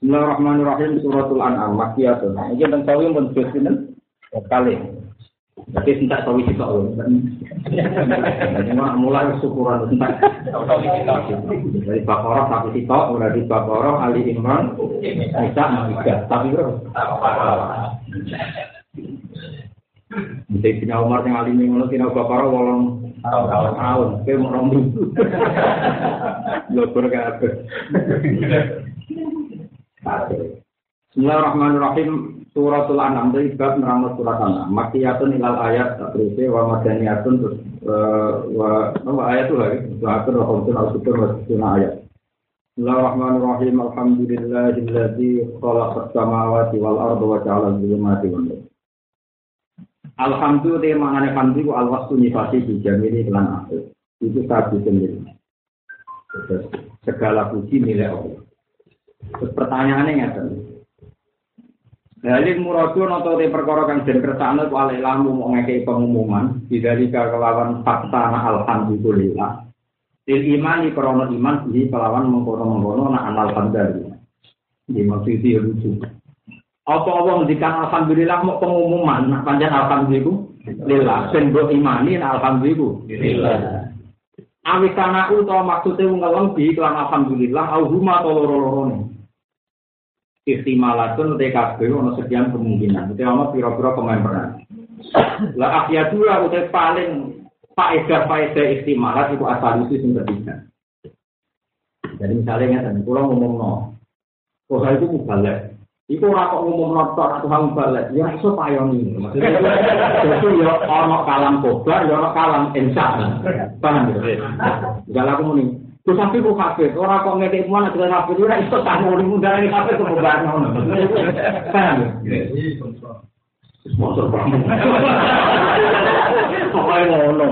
Bismillahirrahmanirrahim suratul an'am makiyatun. Iki tentang sawi pun juz sinten? Kali. Tapi entak sawi kita. Jadi mulai syukuran entak. Dari Baqarah sampai kita, di Baqarah, Ali Imran, Isa, Maidah. Tapi bro. Bisa punya Umar yang alim ngono kira Baqarah wolong tahun. Kayak mau rombu. Kabeh. Bismillahirrahmanirrahim. Suratul An'am dari bab nerangno surat An'am. Makiyatun ilal ayat terus wa madaniyatun terus wa wa ayat lagi. Wa atur wa khamsun al sutur wa situna ayat. Bismillahirrahmanirrahim. Alhamdulillahilladzi khalaqas samawati wal arda wa ja'ala dzulumati wan nur. Alhamdulillah mangane hamdi ku alwastu nifasi di jamili kelan akhir. Itu tadi sendiri. Segala puji milik Allah. Terus pertanyaannya ngeten. Dalil muradu noto te perkara kang den kersane ku ale lamu mau ngekei pengumuman bidalika kelawan fakta alhamdulillah. Til imani krono iman di kelawan mengkono-mengkono na anal alhamdulillah. Di maksud itu lucu. Apa Allah ngendikan alhamdulillah mau pengumuman nak panjang alhamdulillah ben mbok imani alhamdulillah. Awis kana utawa maksude ngelem di kelan alhamdulillah au huma to loro-lorone. Ihtimalatun TKB ono sekian kemungkinan. Itu ono pira-pira pemain peran. Lah akhiyatu lah udah paling faedah faedah istimalat itu asal itu sing ketiga. Jadi misalnya ngeten, kula ngomong no, kok itu mubalek. Iku ora kok ngomong notor atau hang balik, ya iso payoni. Maksudnya itu ya ono kalam kobar, ya ono kalam insya. Paham ya? Enggak muni. Terus sampai kok kafe, orang kok ngedek mana kita kafe, ora iso tak mau dimudah ini kafe kok kobar ngono. Paham? Sponsor banget. Pokoknya ngono.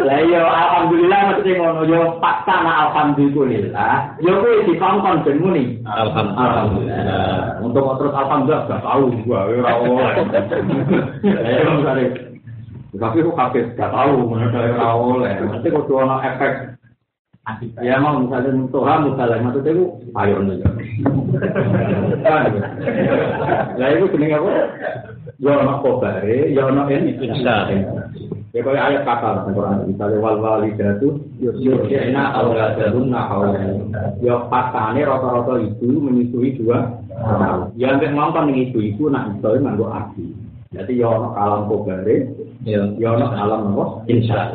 Lah iya alhamdulillah mesti ngono yo fakta na alhamdulillah. Yo kuwi dikongkon ben muni. Alhamdulillah. Untuk terus alhamdulillah gak tahu gua ora oleh. Tapi kok kaget gak tahu mana ora oleh. Mesti kudu ono efek Ya mau misalnya Tuhan misalnya maksudnya itu ayo nih. Lah itu jenenge apa? Ya ono kobare, ya ono ini. Ya kaya ayat kata Quran misalnya wal walidatu yusyrina auladahunna haulain. Ya pasane rata-rata ibu menyusui dua. Ya nek mampan ning ibu-ibu nak iso nganggo abi. Jadi ya ono alam kobare, ya ono alam apa? Insya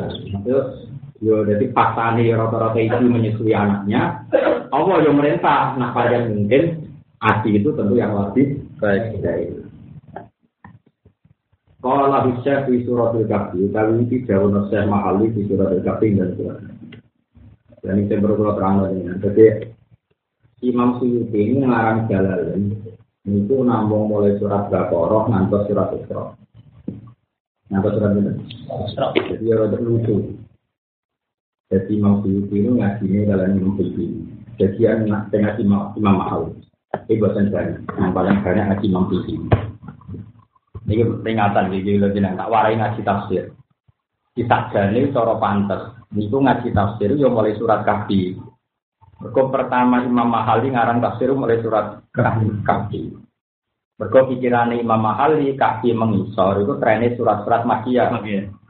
Yo, jadi pasane rata-rata ibu menyusui anaknya. Allah yang merintah, nah pada mungkin asi itu tentu yang lebih baik. Kalau lahu syekh di surat al-kahfi, kali ini jauh syekh mahali di surat al-kahfi dan surat Dan ini saya baru terang lagi. Jadi Imam Suyuti ini ngarang jalan itu nambung mulai surat Baqarah ngantos surat Isra. Ngantos surat ini. Jadi ya rada lucu. Jadi Imam Suyuti ini ngajinya dalam Imam Suyuti. Jadi yang ngaji Imam Mahal. Ini bosan saya. Yang paling banyak ngaji Imam Suyuti. Ini peringatan iki lho jeneng tak warai ngaji tafsir. Kita jane cara pantes. Niku ngaji tafsir yo mulai surat Kahfi. Mergo pertama Imam Mahali ngarang tafsir mulai surat Kahfi. Mergo pikirane Imam Mahali Kahfi mengisor itu trennya surat-surat Makiyah.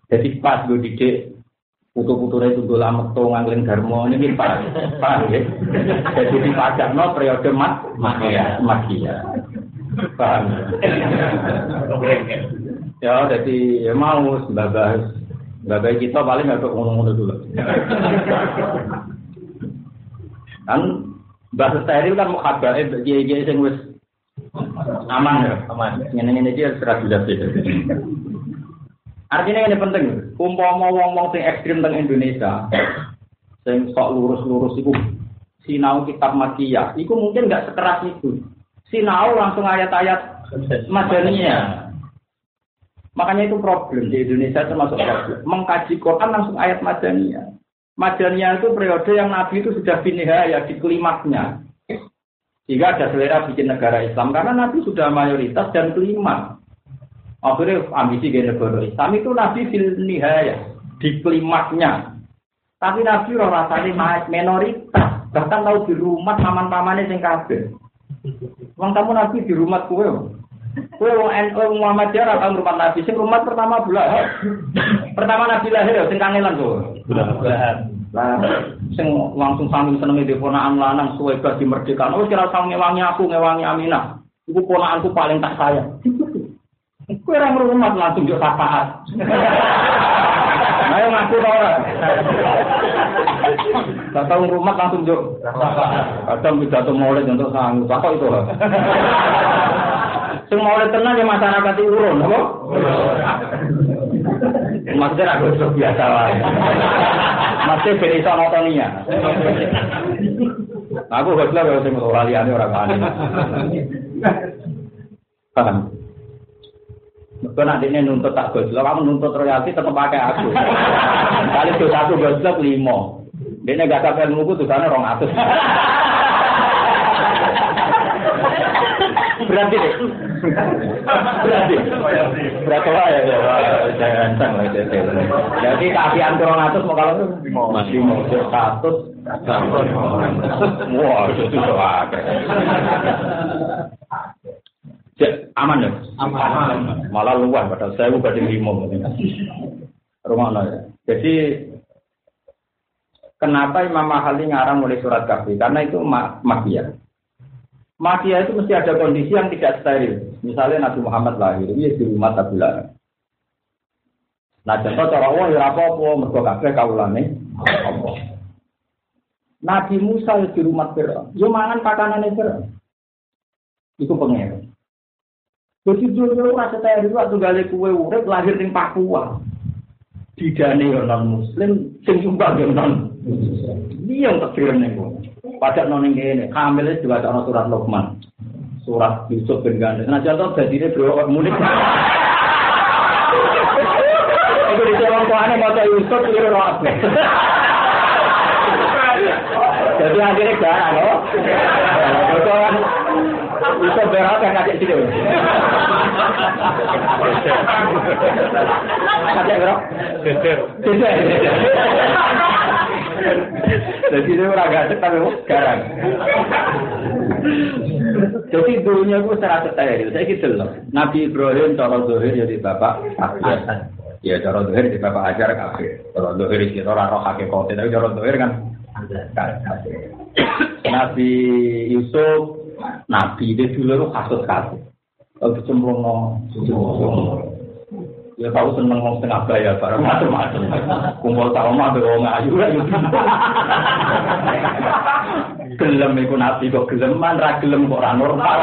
Jadi pas gue didik putu-putune tundul ameto ngangling garmo ini pas. Pas ya. Jadi dipajakno periode mat Makiyah. Makiyah. Paham. ya, jadi ya mau babas. Babas kita paling nggak ngomong-ngomong dulu. kan bahasa steril kan mau kabar eh kiai kiai sing wis aman ya aman ini ini dia serah jelas artinya ini penting umpama wong wong sing ekstrim tentang Indonesia sing sok lurus lurus itu sinau kitab makiyah itu mungkin nggak sekeras itu sinau langsung ayat-ayat madaniyah. Makanya itu problem di Indonesia termasuk problem. Mengkaji Quran langsung ayat madaniyah. Madaniyah itu periode yang Nabi itu sudah ya di klimaknya. Jika ada selera bikin negara Islam karena Nabi sudah mayoritas dan klimak. Akhirnya ambisi gaya negara Islam itu Nabi fil nihaya di klimaknya. Tapi Nabi rasanya minoritas, bahkan tahu di rumah paman-pamannya yang kafir. Wong kamu nabi di rumah kue. Kue wong NU Muhammad ya ora rumah nabi. Sing rumah pertama bulan. Pertama nabi lahir ya sing kangelan kok. Bulan. Lah sing langsung sami senenge di ponakan lanang suwe di merdeka. Oh kira sang ngewangi aku ngewangi Aminah. Iku ponakanku paling tak sayang. Kue orang rumah langsung jauh syafaat. Ayo ngaku tau ora. Datang rumah langsung jauh. Kadang pidato maulid untuk sanggup. Apa itu? Sing maulid tenang ya masyarakat urun, apa? Maksudnya aku itu biasa lah. Masih beri sama Tonia. Aku gak bilang kalau sing laliane orang kali. Paham? Mereka nanti ini nuntut tak gojlok, kamu nuntut royalti tetap pakai aku. Kali itu satu gojlok lima. Dia gak sampai nunggu tuh sana rong atus. Berarti deh. Berarti. Berapa lah ya? Jangan sang lah Jadi kafian kurang atus mau kalau masih mau satu. Wah, itu soal. Aman ya? Aman. Malah luar pada saya bukan di limo. Rumah ya. Jadi kenapa Imam Mahali ngarang mulai surat kafi? Karena itu ma makia. Makia itu mesti ada kondisi yang tidak steril. Misalnya Nabi Muhammad lahir, ini di rumah tabulan. Nah, contoh cara Allah ya apa-apa, mergo kabeh kawulane apa. Nabi Musa di rumah Fir'aun, yo mangan pakanane Fir'aun. Iku pengen. Jadi dulu rasa saya dulu waktu gali kue urip lahir di Papua. Didane yo non muslim, sing yo non. Iya yang takdir ning Pajak non ini, hamil juga ada surat Luqman. Surat Yusuf bin Gandhi. Nah contoh jadi ini bro munik. Itu di jalan tuane mau Yusuf itu roh Jadi akhirnya gak loh. Bisa berat kan kakek situ. Kakek berapa? Geser. Geser. Jadi itu orang gak tapi sekarang. Jadi dulunya gue secara steril. Saya gitu loh. Nabi Ibrahim cara zuhir jadi bapak Ya cara zuhir jadi bapak ajar kafir. Cara zuhir itu orang roh hakikat. Tapi cara zuhir kan Nabi Yusuf Nabi dia dulu kasus kasus. Kalau dicemplung Ya tahu seneng ngomong setengah bayar, barang macam-macam. Kumpul sama ada orang ayu. Gelem iku nabi kok geleman, ra gelem kok ora normal.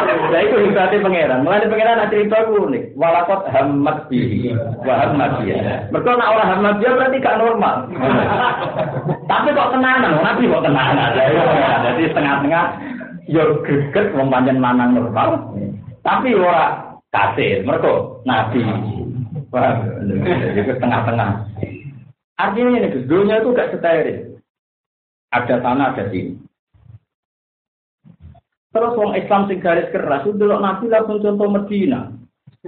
Nah itu hebatnya pangeran. Mulai pangeran ada cerita unik. Walakot hamad bihi, wahamad dia. Mereka nak orang hamad dia berarti gak normal. Tapi kok tenanan, nabi kok tenanan. Jadi setengah-tengah, yo greget mempanjang manang normal. Tapi orang kasir, mereka nabi. Itu tengah-tengah. Artinya ini, dunia itu gak steril. Ada sana, ada sini. Terus orang Islam sing garis keras itu dulu Nabi langsung contoh Medina.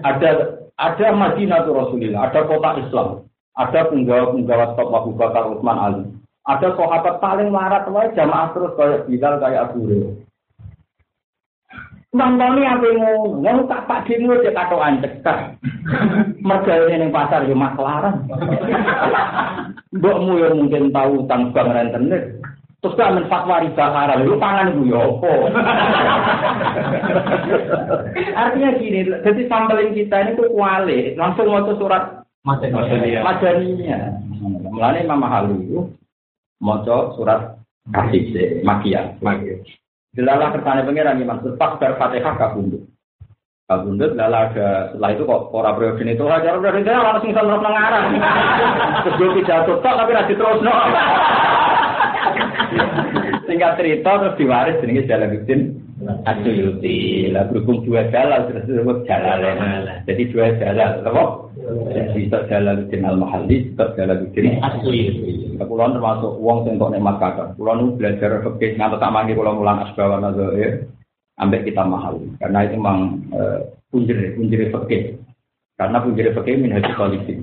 Ada ada Madinah tuh Rasulullah, ada kota Islam, ada penggawa-penggawa top Abu Bakar Utsman Ali. Ada sahabat paling larat wae jamaah terus kayak Bilal kayak Abu Hurairah. Nonton apa yang ngomong tak pak dino aja kata ancekat. Mereka ini pasar di maklaran. Mbokmu yang mungkin tahu tentang bank rentenir. Terus kan men fatwa riba haram, lu pangan itu ya apa? Artinya gini, jadi sambalin kita ini tuh kuali, langsung mau surat. Madaniyah. Mulane Imam Mahali itu mau surat kasih makia. Makia. Delala kersane pangeran iki maksud pas bar Fatihah kabundut. Kabundut lala ada setelah itu kok ora periode itu aja ora periode ora sing terus nang ngarang. Terus yo pidato tapi ra diterusno. Singkat cerita terus diwaris jenenge Jalaluddin Asyuyuti. Lah berhubung dua jalal terus disebut jalalain. Jadi dua jalal? Jadi tok Jalaluddin Al-Mahalli, tok Jalaluddin Asyuyuti. Kulo termasuk sing kok nikmat kakak. Kulo nu belajar fikih ngantos tak mangke kulo mulang asbawa nazair ambek kita mahal. Karena itu memang punjir punjir fikih. Karena punjir fikih min politik.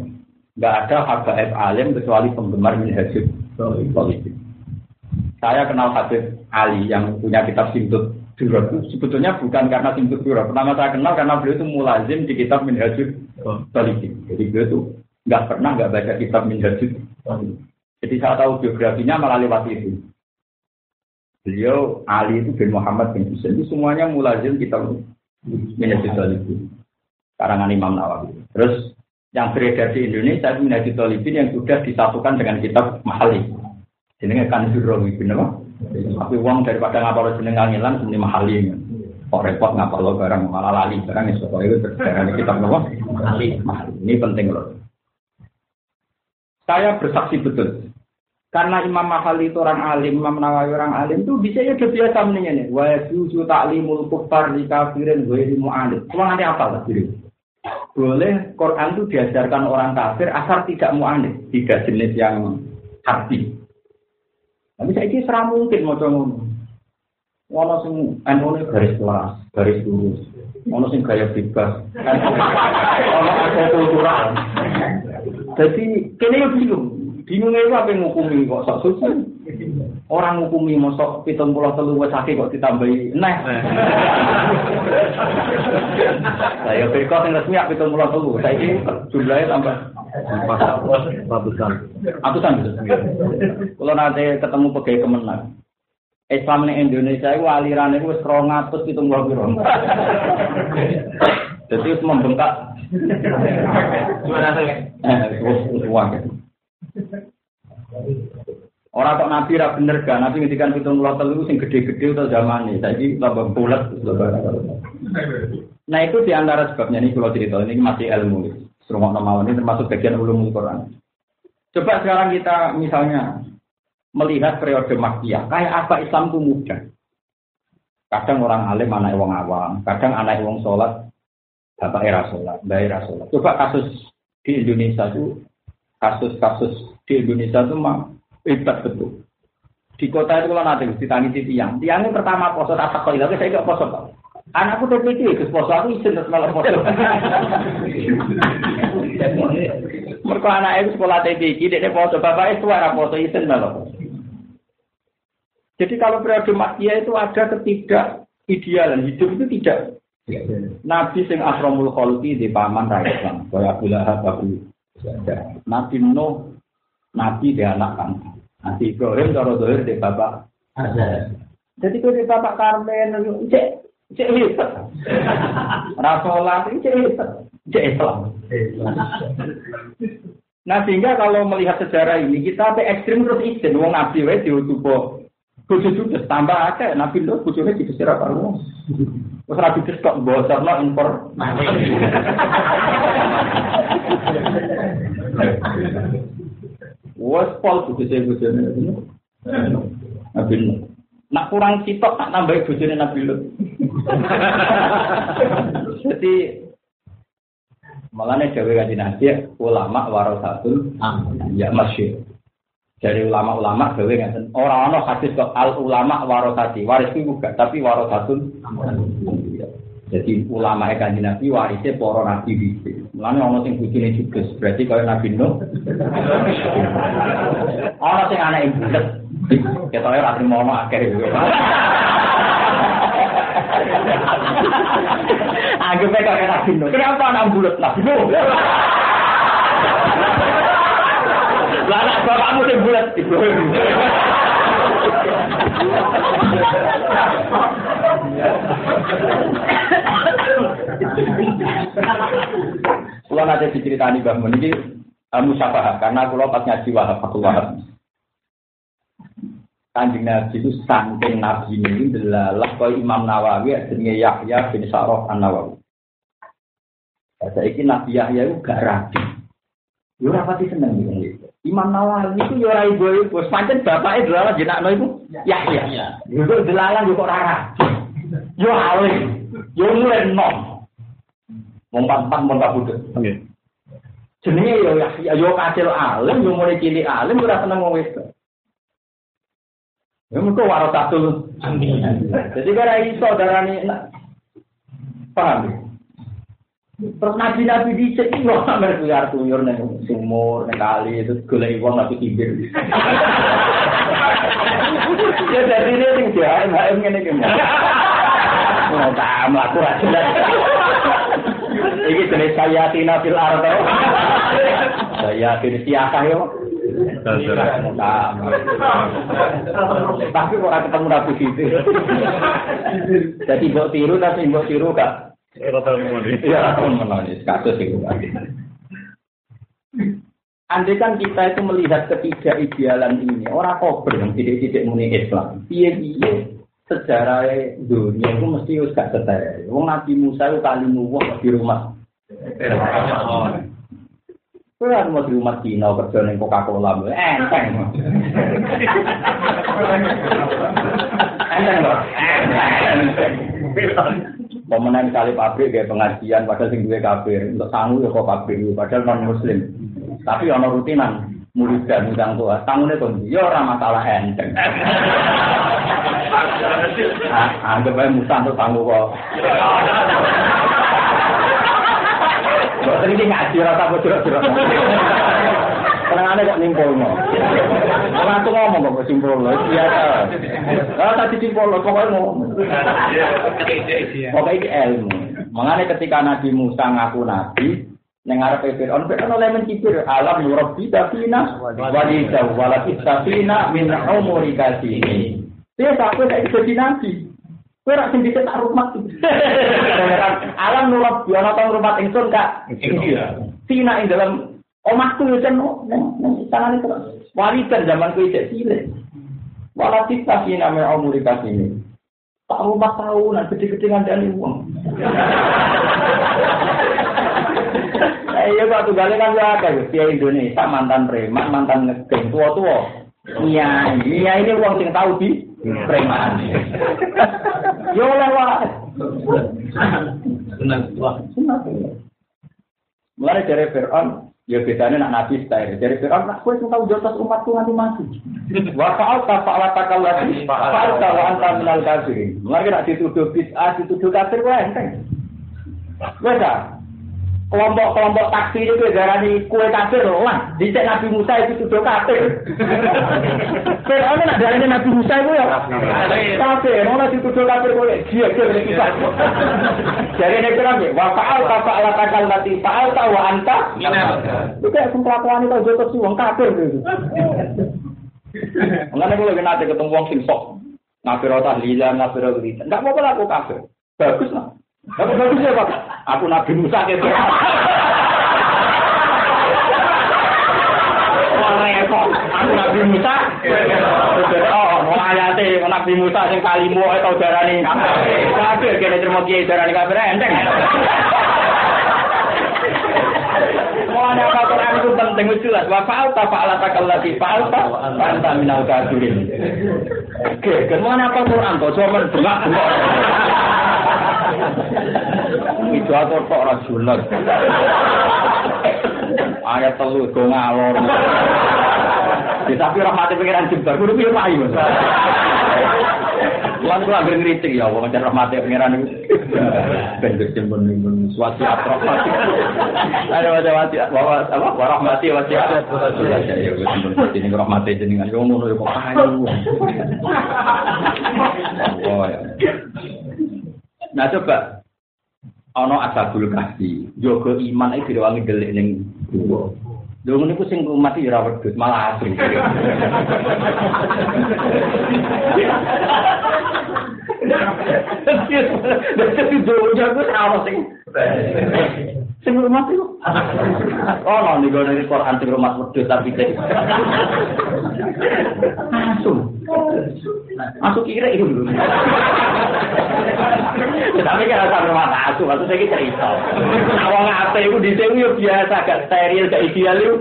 Enggak ada harga alim kecuali penggemar min politik. Saya kenal Habib Ali yang punya kitab Simtut Durab. Sebetulnya bukan karena Simtut Durab. Pertama saya kenal karena beliau itu mulazim di kitab Minhajul Balikin. Jadi beliau itu nggak pernah nggak baca kitab Minhajul Jadi saya tahu biografinya malah lewat itu. Beliau Ali itu bin Muhammad bin Husain itu semuanya mulazim kitab Minhajul Balikin. Karangan Imam Nawawi. Terus yang beredar di Indonesia itu Minhajul Talibin yang sudah disatukan dengan kitab Mahali. Jenenge kan Jurawi bin apa? Tapi uang daripada ngapal jeneng kangelan ini Mahali. Kok repot ngapal lo barang malah lali barang itu pokoknya itu terjadi kitab apa? Mahali. Mahali. Ini penting loh. Saya bersaksi betul. Karena Imam Mahali itu orang alim, Imam Nawawi orang alim itu bisa ya udah biasa menanya nih. Wa yuju ta'limul kufar di kafirin wa ilmu alim. Cuma nanti apa lah diri? Boleh Quran itu diajarkan orang kafir asal tidak mu'anid, tidak jenis yang hati. Tapi saya ini serah mungkin mau ngono. Ono sing anu garis kelas, garis lurus. Ono sing gaya bebas. Ono ada kultural. Jadi kene bingung. Bingung itu apa yang ngukumi kok sok suci. Orang ngukumi mosok pitung pulau telu wes kok ditambahi nah. Saya berkot yang resmi pitung pulau telu. Saya ini jumlahnya tambah ratusan. Ratusan gitu. Kalau nanti ketemu pegawai kemenang. Islam di Indonesia itu aliran itu serong atus itu nggak. Jadi itu membengkak. Gimana sih? Eh, uang. Orang kok nabi ra bener gak, nabi ngendikan pitung puluh telu sing gede-gede atau zaman ini, jadi tambah bulat. Nah itu di antara sebabnya ini kalau cerita ini masih ilmu. Serumah nama ini termasuk bagian ulum Quran. Coba sekarang kita misalnya melihat periode Makkiyah, kayak apa Islam itu mudah. Kadang orang alim anak wong awam, kadang anak wong sholat, bapak era sholat, bapak era sholat. Coba kasus di Indonesia itu, kasus-kasus di Indonesia itu mah hebat betul. Di kota itu kalau nanti ditangisi tiang, tiangnya pertama poso tak kok tapi saya gak poso kok. Anakku TPT, ke poso aku izin terus malah poso. Mereka anak itu sekolah TPT, dia poso, bapak itu suara poso izin malah poso. Jadi kalau periode makia itu ada ketidak idealan hidup itu tidak. Nabi sing asromul kholqi di paman rakyat Islam, kaya Abu Lahab, Abu Nabi Nuh, Nabi di anak kan. Nabi Ibrahim cara dohir di bapak Jadi kalau di bapak Karmen, cek cek hebat. Rasulah itu cek hebat, cek Islam. Nah sehingga kalau melihat sejarah ini kita sampai ekstrim terus izin, wong Nabi wae diutupo Bojo juga tambah akeh Nabi Nuh bojone dikesir apa lu. Wes ra dikestok bocorno impor. Wes pol bojone bojone Nabi. Nak kurang sitok tak nambahi bojone Nabi Nuh. Jadi Malahnya Jawa Kaji Nabi, ulama warasatul ya masyur. Dari ulama-ulama gawe ngeten ora ana hadis kok al ulama warasati waris itu gak tapi warasatun jadi ulama kanjeng Nabi warisnya para nabi bisa mulane ana sing bojone juga berarti kaya Nabi Nuh ana sing anak ibu kita ora trimo ana akeh Anggap kaya Nabi Nuh. Kenapa anak bulat Nabi Nuh? Lah anak bapakmu sing bulat Ibrahim. Kulo nanti diceritani Mbah Mun iki uh, musyafahah karena kulo pas ngaji Wahab Fatul Wahab. Kanjeng Nabi itu saking Nabi ini delalah kau Imam Nawawi jenenge Yahya bin Sa'rof An Nawawi. Saiki Nabi Yahya itu gak rapi. Yo rapati seneng gitu. Imam Nawawi itu yo ora ibu ibu, pancen bapake delalah jenakno iku Yahya. Yo kok delalah yo kok rara. Yo alim, yo mulai nom. Empat mon kabudut. Nggih. Jenenge yo Yahya, yo kacil alim, yo mulai cilik alim ora seneng wong wedok. Ya mengko warasatul amin. Jadi kira iso darani paham ya? Terus nabi-nabi di sini kok sampe kuyar kuyur neng sumur neng kali itu golek wong nabi kibir. Ya jadi ini yang dia HM ini kan. Mau tak melaku aja. Ini jenis saya tina fil arto. Saya jenis siakah yo. Tapi orang ketemu rapi gitu. Jadi mbok tiru tapi mbok tiru. Iya, menangis kasus itu. Andai kan kita itu melihat ketiga idealan ini, orang kober yang tidak-tidak muni Islam. Iya iya sejarah dunia itu mesti harus gak setel. Wong Nabi Musa itu kali nuwah di rumah. Kowe mau di rumah Cina kerja ning Coca-Cola, enteng. Enteng lho. Pemenang kali pabrik kayak pengajian, padahal sing duwe kafir, untuk sangu ya kok pabrik, padahal non muslim. Tapi ono rutinan murid dan udang tua, tangune kok ya ora masalah enteng. Ah, anggap aja musa untuk tangguh kok. Boten iki ngaji rasa apa jerok-jerok. Senengane kok nimpul no. Ora aku ngomong kok simpul lho, biasa. Lah tadi simpul lho pokoke ngomong. Pokoke iki ilmu. Mengane ketika Nabi Musa ngaku nabi, Neng arep Fir'aun, Fir'aun oleh mencibir alam nurabbi tafina walida walakit tafina min umuri kasini. Dia takut kayak jadi nabi. Kowe rak sing dicek tak rumah. Alam nurabbi ana tang rumah ingsun kak. Tina ing dalam omahku yo jan nang tangan itu. Warisan zaman kowe cek cilik. Walakit tafina min umuri kasini. Tak rumah tahunan gede-gede ngandani uang. Iya kok tunggale kan ya akeh Via Indonesia mantan preman, mantan ngegeng tua-tua. Iya, iya ini uang sing tahu di preman. Yo oleh wae. Senang wah. Mulai dari Fir'aun, ya bedanya nak nabi style. Dari Fir'aun, nak kue tahu jotos umatku nganti mati. Wa fa'al ta fa'ala takallati fa'al ta wa anta minal kafirin. Mulai nak dituduh bid'ah, dituduh kafir wae enteng. Wes kelompok-kelompok taksi itu darani kue kafir lah. Dicek Nabi Musa itu sudah kafir. Fir'aun nak darani Nabi Musa itu ya kafir. Mau nanti tuduh kafir kue dia ini kita. Jadi ini kira nih. Wa faal ta faal takal nanti faal ta wa anta. Itu kayak kelakuan itu jotos sih wong kafir gitu. Mengenai lagi nanti ketemu wong sing sok. Ngafir tahlilan, ngafir wiridan. Enggak mau aku kafir. Bagus lah. Tapi bagus ya Pak. Aku Nabi Musa gitu. Aku Nabi Musa. Oh, mau ayate Nabi Musa sing kalimu atau darani kafir kene terima kiai darani kafir enteng. Mulane apa Quran itu penting jelas. Wa fa'al ta fa'ala takallati fa'al ta anta minal kafirin. Oke, ke mana apa Quran kok cuma bengak-bengok. Itu aku kok ora jelas. Ayat telu ngalor. Ya, tapi rahmati pengiran jembar, kudu piye payu. Lan kula ya wong jan rahmati pengiran itu. Ben jembon ning suatu atrofat. Ada wajah wajah bahwa apa warahmati wajah. Ya wis jembon ini rahmati jenengan yo ngono yo kok payu. Oh ya. Nah coba ana asabul kahfi, jaga iman iki direwangi delik ning gua. Lho ngene ku sing mati ora wedhus, malah asri. Dadi donya ku ora sing sing rumah itu. Oh, no, nih dari Quran sing rumah wedhus tapi cek. Langsung. Aku kira itu dulu. Tapi kan asal rumah asu, maksud saya cerita. Awang apa itu di sini biasa, gak steril, gak ideal itu.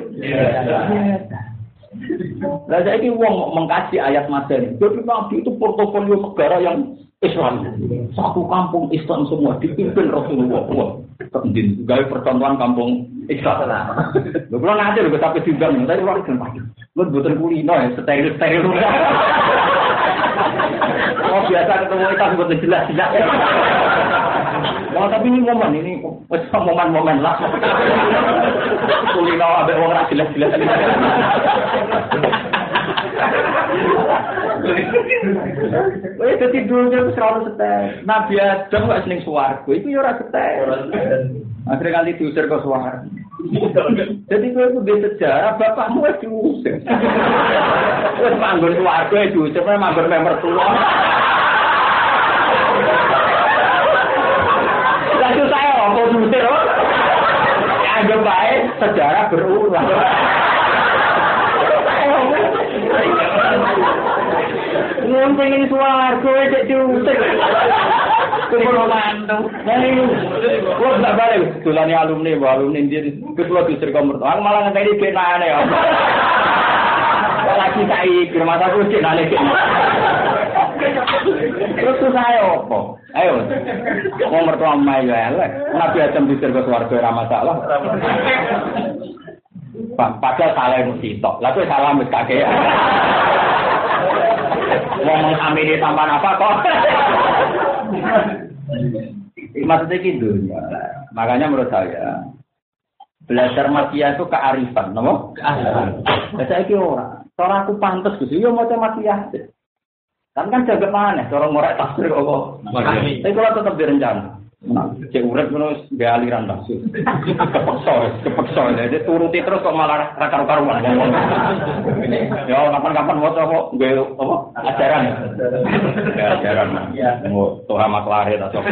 Nah, saya ini uang mengkaji ayat Madani. Jadi Nabi itu portofolio negara yang Islam. Satu kampung Islam semua dipimpin Rasulullah. Wah, kendin. Gaya percontohan kampung Islam. Lu kalau ngajar juga sampai diundang, tapi orang itu pagi. Lu buatan kulino ya, steril steril. Oh biasa ketemu kita buatan jelas jelas. Wah tapi ini momen ini momen-momen lah. Kulino abe orang jelas jelas. Wes dadi dunya wis ora setek. Nabi Adam gak seneng swarga, iku ya ora setek. Akhirnya kali diusir ke swarga. Jadi kowe itu di sejarah bapakmu wis diusir. Wis manggon swarga diusir, manggon member tua. Lalu saya apa diusir? Anggap baik sejarah berulang. Pengen suwargo cek diusir. Kulo mantu. Nih, kulo tak balik dolane alumni, alumni dia ketua diusir kamar. Aku malah ngenteni kenane ya. Lagi saiki masa aku cek nale Terus susah apa? Ayo. Wong mertua mai ya elek. Nabi Adam diusir ke swarga ora masalah. Padahal salah mesti tok. Lah salah wis kakek. Wong mengamini tanpa apa kok. Maksudnya gitu. Makanya menurut saya belajar makia itu kearifan, nopo? Kearifan. Saya kira orang. Cara aku pantas gitu, yo mau makia. Kan kan jaga mana? Cara ngorek tafsir kok. Tapi kalau tetap direncana. Cek urip ngono gak aliran lah. Kepeksa, kepeksa. Jadi turuti terus kok malah ra karu-karuan ngomong. Ya kapan-kapan mau kok gue apa? Ajaran. Ya ajaran. Mau Tuhan maklare atau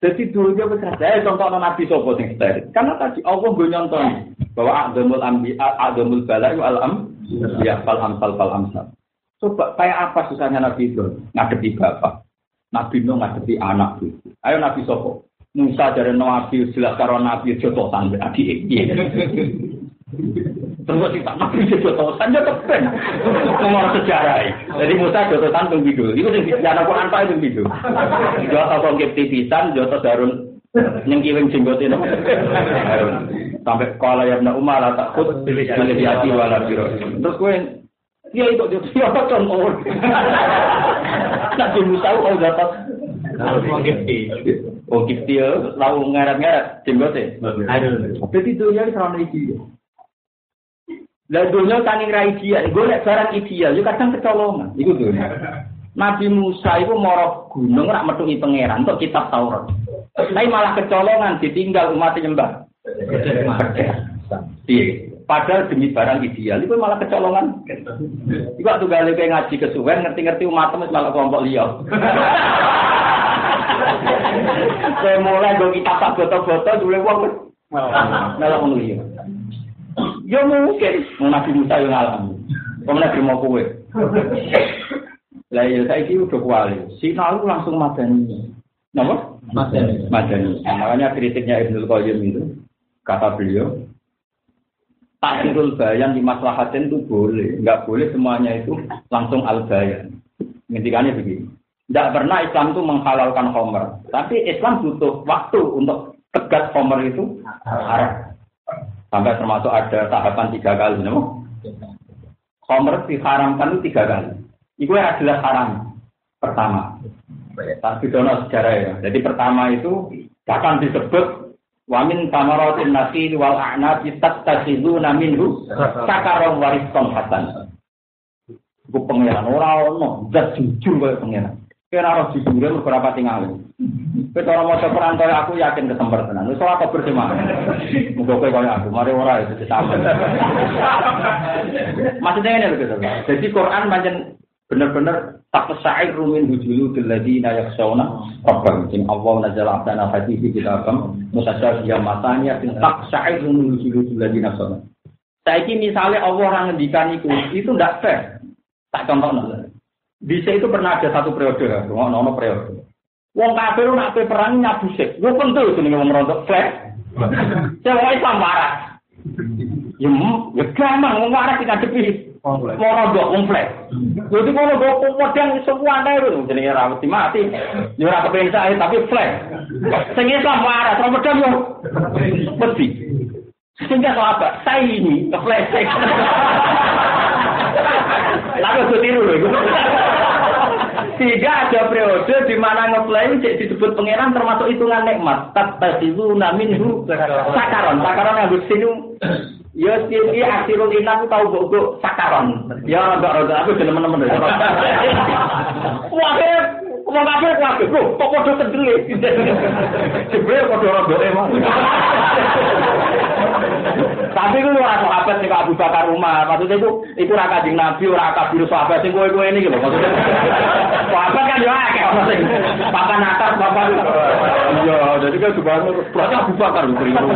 Jadi dulu dia besar. Saya contoh nabi sopo sing steril. Karena tadi Allah gue nyontoh bahwa adamul ambi adamul bala itu alam ya fal amsal fal amsal. Coba kayak apa susahnya Nabi Ibrahim ngadepi bapak, Nabi Nuh ngadepi anak itu. Ayo Nabi Sopo, Musa dari Nabi karo Nabi jodoh tanda adik iya. Terus kita Nabi jodoh tanda kepen nomor sejarah. Jadi Musa jodoh tanda video. Itu yang jangan Quran apa itu video. Jodoh toko tipisan, jodoh darun yang kirim jenggot ini. Sampai kalau yang Umar tak kut pilih hati wala biro. Terus dia itu dia dia contoh. Nabi Musa kau dapat Wong. Wong kifti ya, lalu ngarat-ngarat jenggote. Jadi itu ya serana iki. Lah dunia tani ra ideal, golek barang ideal, yo kadang kecolongan. Iku tuh. Nabi Musa itu moro gunung rak metuki pangeran untuk kitab Taurat. Tapi malah kecolongan ditinggal umat nyembah. Padahal demi barang ideal, itu malah kecolongan. Iku waktu gale kayak ngaji kesuwen, ngerti-ngerti umat temen malah kelompok liya. Saya mulai gue kita tak foto-foto, dulu uang malah liya. Ya mungkin, mau Nabi Musa yang alami. Kamu nabi mau kue. Lah ya saya ini udah kuali. Si Nalu langsung madani. Nama? Madani. Madani. Makanya kritiknya Ibnu Qayyim itu kata beliau, takhirul bayan di maslahatin itu boleh, nggak boleh semuanya itu langsung al bayan. Intikannya begini, tidak pernah Islam itu menghalalkan homer, tapi Islam butuh waktu untuk tegas homer itu haram. Sampai termasuk ada tahapan tiga kali, no? Homer diharamkan tiga kali. Itu adalah haram pertama. Tapi dono sejarah ya. Jadi pertama itu bahkan disebut Wamin tamaratin nasi wal a'nabi tattakhiduna minhu sakaron warisan hasan. Iku pangeran ora ono, zat jujur koyo pangeran. Kira ora jujur beberapa tinggal. Kowe ora maca Quran kaya aku yakin kesembar tenan. Wis ora sema. Muga kowe kaya aku, mari ora itu sama. Maksudnya ini lho, Jadi Quran pancen benar-benar tak pesair rumin hujulu diladi nayak sauna rabbam sing Allah nazal abdana hati di kitabam mutasar dia matanya tak pesair rumin hujulu diladi nayak Saiki misalnya Allah orang ngendikan itu, itu tidak fair. Tak contoh. Bisa itu pernah ada satu periode, ngono nono periode. Wong kafir nak pe perang nyabu sik. Gue pentul jenenge wong rontok fair. Saya Islam marah. Ya, ya gampang wong marah kita depi. Mau rodok wong flek. Jadi kalau gue pedang semua ada itu jadi ora mati mati. Ya ora kepen saya tapi flek. Sing Islam waras, ora pedang yo. Mesti. Sehingga kalau apa? Saya ini keflek. Lalu gue tiru loh. Sehingga ada periode di mana ngeplay cek disebut pangeran termasuk hitungan nikmat. Tattasizu naminhu sakaron. Sakaron yang sini Ya sih akhirul inang tau bok sakaron. Ya enggak rada aku temen-temen. Wah, Wong kabeh kabeh, lho, kok padha kendele. Jebule padha rodoke mah. Tapi ku ora sahabat sing Abu Bakar rumah, maksudnya itu itu ora kanjeng Nabi, ora kabir sahabat sing kowe-kowe ini lho maksudnya. Sahabat kan yo akeh ono sing papan atas, papan. Iya, jadi kan subhanallah berarti Abu Bakar lho keliru.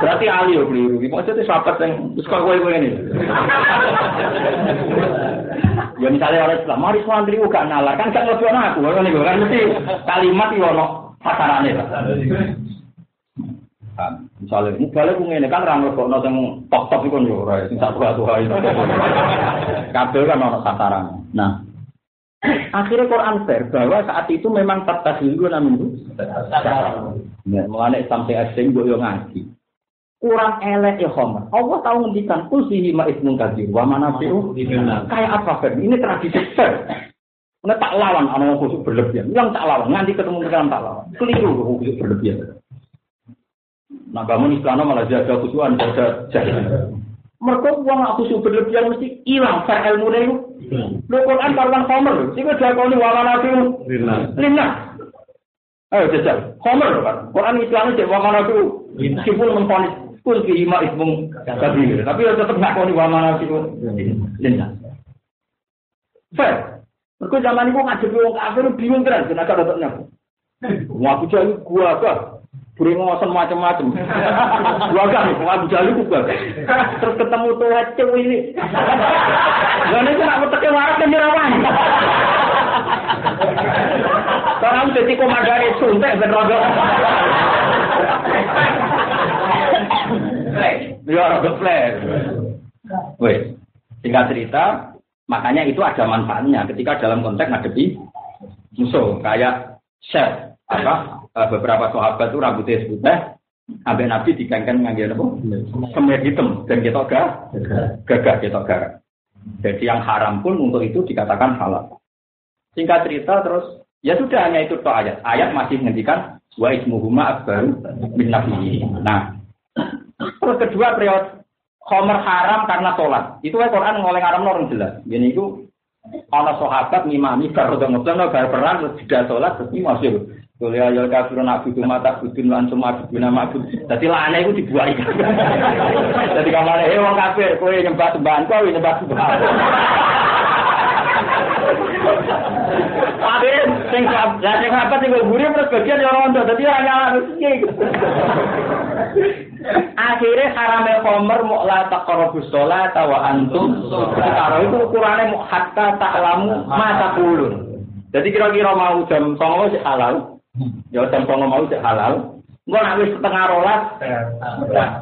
Berarti Ali yo keliru. Maksudnya sahabat sing wis kowe-kowe ini. Ya misalnya orang Islam, mari santri gak nalar, kan gak ngelebih aku, kan itu kan mesti kalimat itu ono pasarannya lah. Misalnya, ini balik ini kan orang lebih ono yang top-top itu yo, sing satu satu hari. Kabel kan ono sasaran. Nah, akhirnya Quran fair bahwa saat itu memang kata dulu namun itu. Ya, mulai Islam saya asing, gue ngaji kurang elek ya Homer. Allah tahu ngendikan usihi ma ismun kadir wa manafi'u kayak apa Fer? Ini tradisi Fer. Mana tak lawan anak khusus berlebihan. Yang tak lawan nanti ketemu dengan tak lawan. Keliru khusus berlebihan. Nah bangun istana malah jaga khusuan jaga jaga. Mereka uang aku berlebihan mesti hilang Fer ilmu itu. Lo Quran karuan Homer. Jika diakoni wa manafi'u lina. Ayo jajal. Homer kan. Quran Islam itu wa manafi'u. Meskipun memfonis kul fi ima ismung kabir. Tapi tetap nggak kau mana sih lintas. Fair. Mereka zaman itu ngadepi wong kafir bingung terus kenapa datangnya. Wah aku jadi gua apa? Beri ngosen macam-macam. Gua kan, Abu Jali gua. Terus ketemu tuh cewek ini. Lalu itu nak meteke waras kan nyerawan. Sekarang jadi komandan suntek rodo. Ya rada flash. Wes, singkat cerita, makanya itu ada manfaatnya ketika dalam konteks ngadepi musuh kayak chef apa eh, beberapa sahabat itu rambutnya putih sampai Nabi dikengken ngangge apa? Semir hitam dan kita gak gagah kita. Jadi yang haram pun untuk itu dikatakan halal. Singkat cerita terus ya sudah hanya itu toh ayat. Ayat masih menghentikan wa ismuhuma akbaru min Nah, Terus kedua periode Homer haram karena sholat. Itu kan Quran ngoleh haram orang jelas. Jadi itu kalau sahabat ngimami baru udah ngebleng bar perang tidak sholat terus masih Kuliah ya kafirun abudu mata budun lan suma abuduna mabud. Dadi lane iku dibuai. Dadi kamane eh wong kafir kowe nyembah sembahan kowe nyembah sembahan. Tapi sing lah sing apa sing guri terus bagian ya rondo dadi ora nyala Akhirnya harame komer mau la taqrabus sholat wa antum karo itu ukurane mau hatta ta'lamu ma taqulun. Jadi kira-kira mau jam 09.00 sik halal. Ya jam 09.00 mau sik halal. Engko wis setengah rolas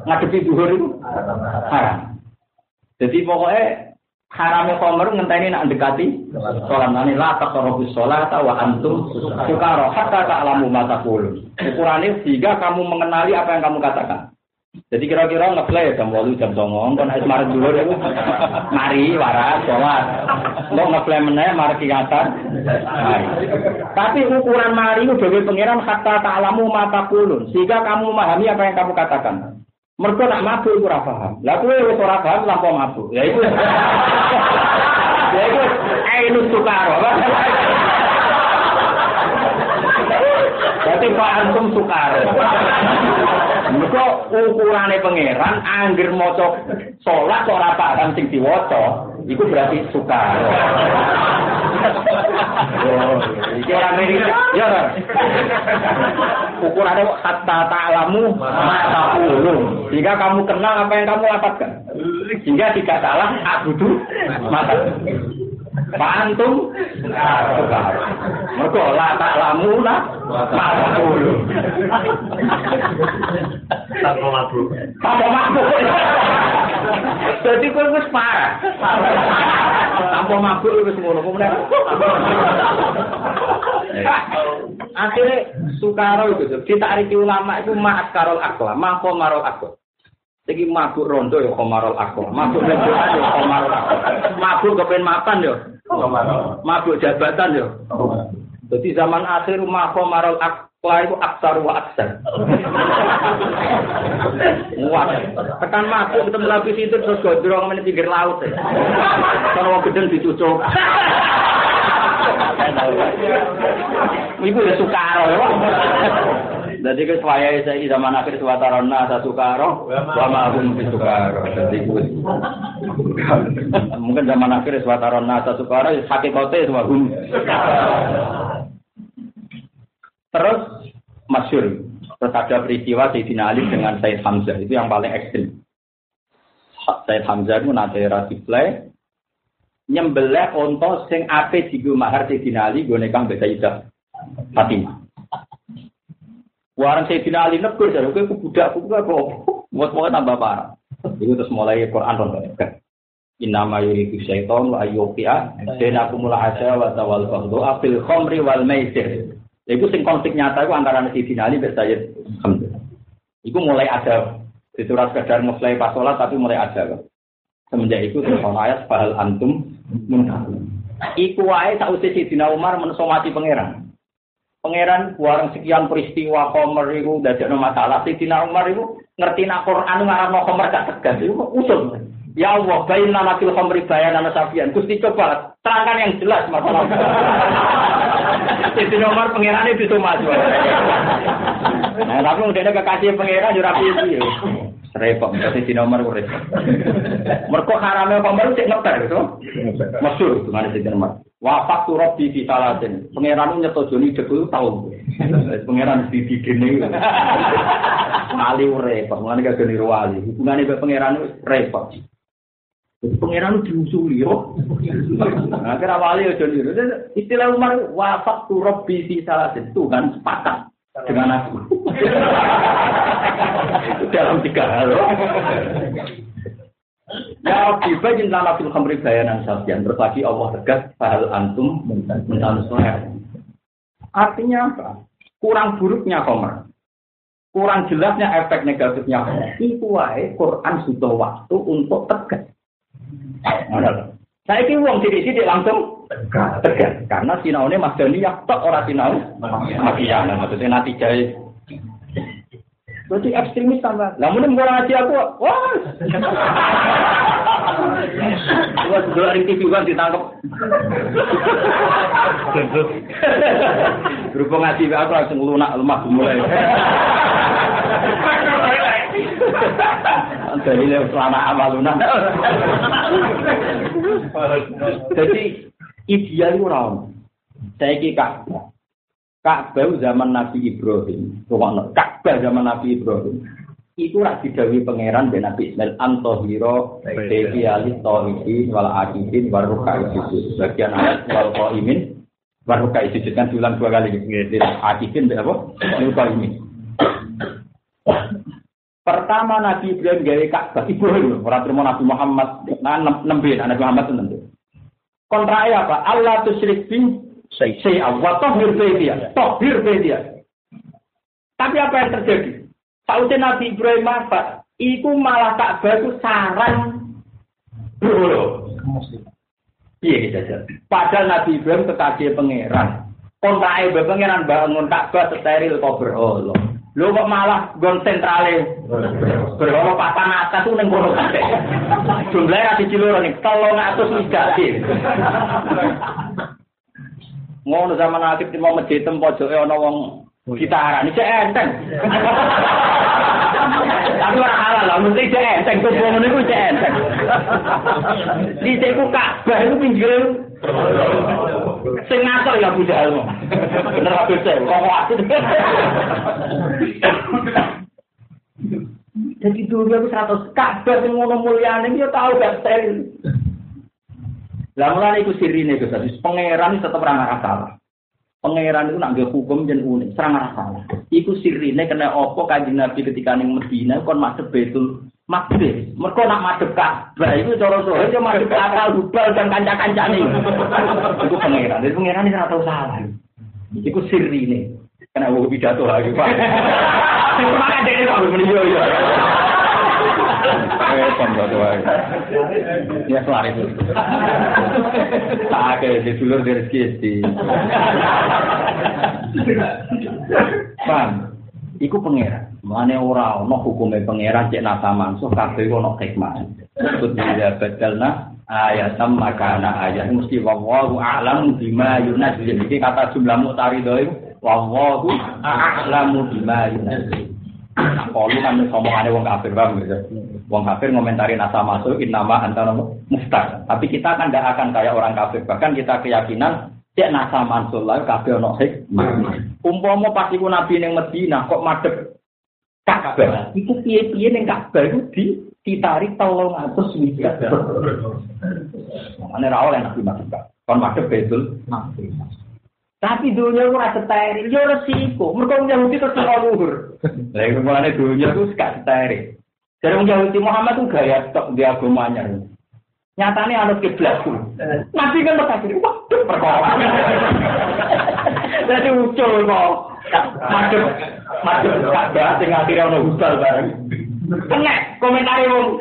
ngadepi zuhur itu haram. Jadi pokoknya harame komer ngenteni nak dekati sholat nani la sholat wa antum sukara hatta ta'lamu ma taqulun. Ukurane sehingga kamu mengenali apa yang kamu katakan. Jadi kira-kira ngeplay jam walu jam songong, kan harus marah dulu ya, mari waras sholat. Lo ngeplay meneh mari. Tapi ukuran mari bagi pangeran kata ta'lamu mata kulun, sehingga kamu memahami apa yang kamu katakan. Mereka nak mabuk itu ora paham. Lah kowe wis ora paham lampau mabuk. Ya itu. Ya itu ainus sukaro. Berarti Pak Antum sukar. Mereka ukurannya pangeran, angger moco sholat ora paham sing diwaca, itu berarti sukar. Oh, iki ora mirip, ya ora. Ukurannya kata ta'lamu mata. Jika kamu kenal apa yang kamu lafazkan. Jika tidak salah, abudu mata. Pak Antum Mergo la tak lamu lah mata dulu. Tanpa mabuk. Tanpa mabuk. Jadi kowe wis parah. Tanpa mabuk wis ngono. Akhirnya Sukaro itu, ditariki ulama itu ma'at karol akla, mako marol akla. Iki mabuk rondo ya komarol akla, mabuk rendoan ya komarol akla, mabuk kepen mapan ya Mabuk jabatan yo. Jadi zaman akhir mako marol ak Wah itu aksar wa aksar. Wah, tekan masuk ketemu lapis itu terus gondrong mana pinggir laut. ya. Kalau mau gedeng dicucuk. Iku ya sukaro ya. Jadi ke saya saya zaman akhir suwatarona sa sukaro, wa ma hum fi sukaro. Jadi ku mungkin zaman akhir suwatarona sa sukaro hakikate wa hum. Terus masyur. Terus ada peristiwa Sayyidina Ali dengan Said Hamzah. Itu yang paling ekstrim. Said Hamzah itu nanti rasiplay. Nyembelih onto sing ape digo mahar Sayyidina Ali. Gue nekang beda Sayyidah Fatimah. Warang Sayyidina Ali negur. Jadi gue budak. Gue kok. Buat-buat tambah parah. Itu terus mulai Quran rontok. Innama yuridu syaiton wa ayyuqi'a bainakumul adawa wal baghdha fil khamri wal maisir. Iku sing konflik nyata iku antara Sayyidina Ali dan Sayyid. Iku mulai ada di surat sekedar mulai pas sholat tapi mulai ada. Semenjak itu terus ayat fahal antum muntahun. Iku wae sausé Sayyidina Umar menso mati pangeran. Pangeran warang sekian peristiwa Khomer iku dadekno masalah Sayyidina Umar iku ngerti nak Quran ngarano Khomer gak tegas iku usul. Ya Allah, bayin nama fil khamri bayanan safian. Gusti coba terangkan yang jelas masalah. Jadi nomor pangeran itu mas. Nah, tapi udah kekasih pangeran jurah piye Repot, jadi di nomor gue repot. Mereka haramnya khamr cek itu mana sih nomor. Wafat tuh Robi di Salatin. Pangeran nyeto Joni Degul tahu. Pangeran di gini. Ali repot, mana gak geni ruali. Hubungannya dengan pangeran repot. Jadi pangeran itu diusuli yo. Kira wali aja niru. Istilah Umar wafat tu Robbi si salah itu kan sepakat dengan aku. itu dalam tiga hal. Ya Rabbi bajin lana fil khamri bayanan sabian. Terus lagi Allah tegas fahal antum mentan Artinya apa? Kurang buruknya komer. Kurang jelasnya efek negatifnya. Itu wae Quran sudah waktu untuk tegas. Saya ini uang sidik-sidik langsung tegas. Karena sinau ini Mas Dani yang tok orang sinau. Makian, maksudnya nanti jahit. Berarti ekstremis tambah. Namun ini ngaji aku, wah. Wah, sudah hari TV kan ditangkap. Berhubung ngaji aku langsung lunak lemah mulai. Dari selama amaluna. Jadi ideal itu. Saya ki Ka'bah. Ka'bah zaman Nabi Ibrahim. Ruwono. Ka'bah zaman Nabi Ibrahim. Iku rak didawi pangeran ben Nabi Ismail antohiro dewi alis tohidi wal akidin waruka sujud. Bagian ayat wal qaimin waruka sujud kan diulang dua kali. Akidin apa? Waruka imin. Pertama Nabi Ibrahim gawe Ka'bah Ibrahim ora terima Nabi Muhammad nah nembe Nabi Muhammad itu nembe. Kontra apa? Allah tusyrik bi syai'a wa tahhir baitiya. Tahhir baitiya. Tapi apa yang terjadi? Sausé Nabi Ibrahim apa? Iku malah Ka'bah itu sarang bro. Iya gitu Padahal Nabi Ibrahim kekasih pangeran. Kontrae pangeran bangun Ka'bah steril kok berhala. Lho kok malah gon sentrale berhala papan atas tuh ning kono kabeh. Jumlahe ra siji loro ning 300 migati. Ngono zaman akhir di mau masjid pojoke ana wong gitaran iki enteng. Tapi ora halal lah, mesti cek enteng tuh ngono niku cek enteng. Di ceku Ka'bah iku pinggir Sing ngatur ya Abu Jahal. Bener Abu Jahal, kok. Jadi dulu aku seratus kabar sing ngono mulyane dia tahu gak steril. Lah mulane iku sirine Gus Aziz, pangeran tetep ora ngarah salah. Pangeran itu nak hukum dan unik, serang salah. Iku sirine kena opo kanjeng Nabi ketika ning Medina kon masuk Baitul Maqdis. Mergo nak madhep Ka'bah iku cara sore yo madhep akal hubal dan kanca-kancane. Iku pangeran. Jadi pangeran ini ora tau salah. Iku sirine. Kena wong pidato lagi, Pak. Sing makan dene kok muni yo yo. Eh, pembuat wae. Ya kelar itu. Tak ada di dulur dari rezeki. Paham? Iku pangeran. Mane ora ana hukume pangeran cek nasa mansuh kabeh ono hikmah. Kut dia badalna ayatam makana ayat mesti wallahu a'lam bima yunazil. Iki kata jumlah mutaridho itu wallahu a'lamu bima yunazil. Kalau kan ngomongane wong kafir bang gitu. Wong kafir ngomentari nasa masuk nama antara mustah. Tapi kita kan tidak akan kayak orang kafir. Bahkan kita keyakinan cek nasa mansul lah kafir ono hikmah. Umpama pas iku nabi ning Madinah kok madhep Ka'bah. Iku piye-piye ning Ka'bah iku di ditarik tolong atus wikat. Ane ra oleh nabi masuk Kon madhep betul. Tapi dunia itu rasa steril, ya resiko. Mereka Yahudi terus luhur. Lah iku mulane dunia itu gak steril. Jadi orang Yahudi Muhammad itu gaya tok di agamanya. Nyatanya anut kiblat tuh. Nabi kan berkata, waduh perkara. Jadi ucul kok. Madep, madep Ka'bah sing akhirnya ono husal bareng. Kena komentari wong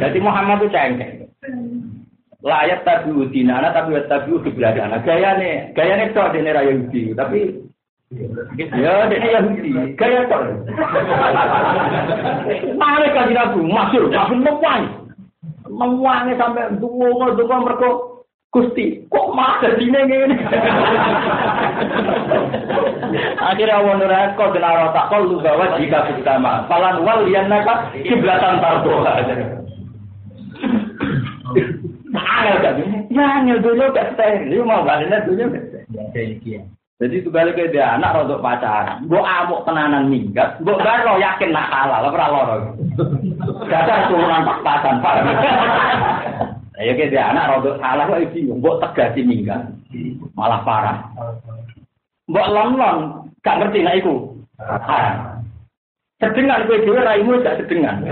Jadi Muhammad itu cengkeh. Layak tapi udina, tapi tapi nih, gaya nih tok dene raya Yahudi, tapi Ya, dia Yahudi, gaya tok. Mare kan Nabi, masyhur, masyhur mewangi. Mewangi sampai dungo-dungo mereka Gusti, kok mah dadine ngene. Akhirnya Allah nurah kau kena rotak kau lu bawa jika pertama. Falan wal yang naka kiblatan tarbo. Angel gak Ya angel dulu gak steril. Mau balik dulu. Jadi itu balik ke dia anak rodok pacaran. Gue amuk tenanan minggat. Gue baru yakin nak halal. Ora loro. Dasar turunan pas-pasan. Pak. Ya kayak dia anak rodok salah kok bingung. Gue tegasi minggat. Malah parah. Mbok lon-lon gak ngerti nek iku. Haram. Sedengan kowe dhewe raimu gak sedengan.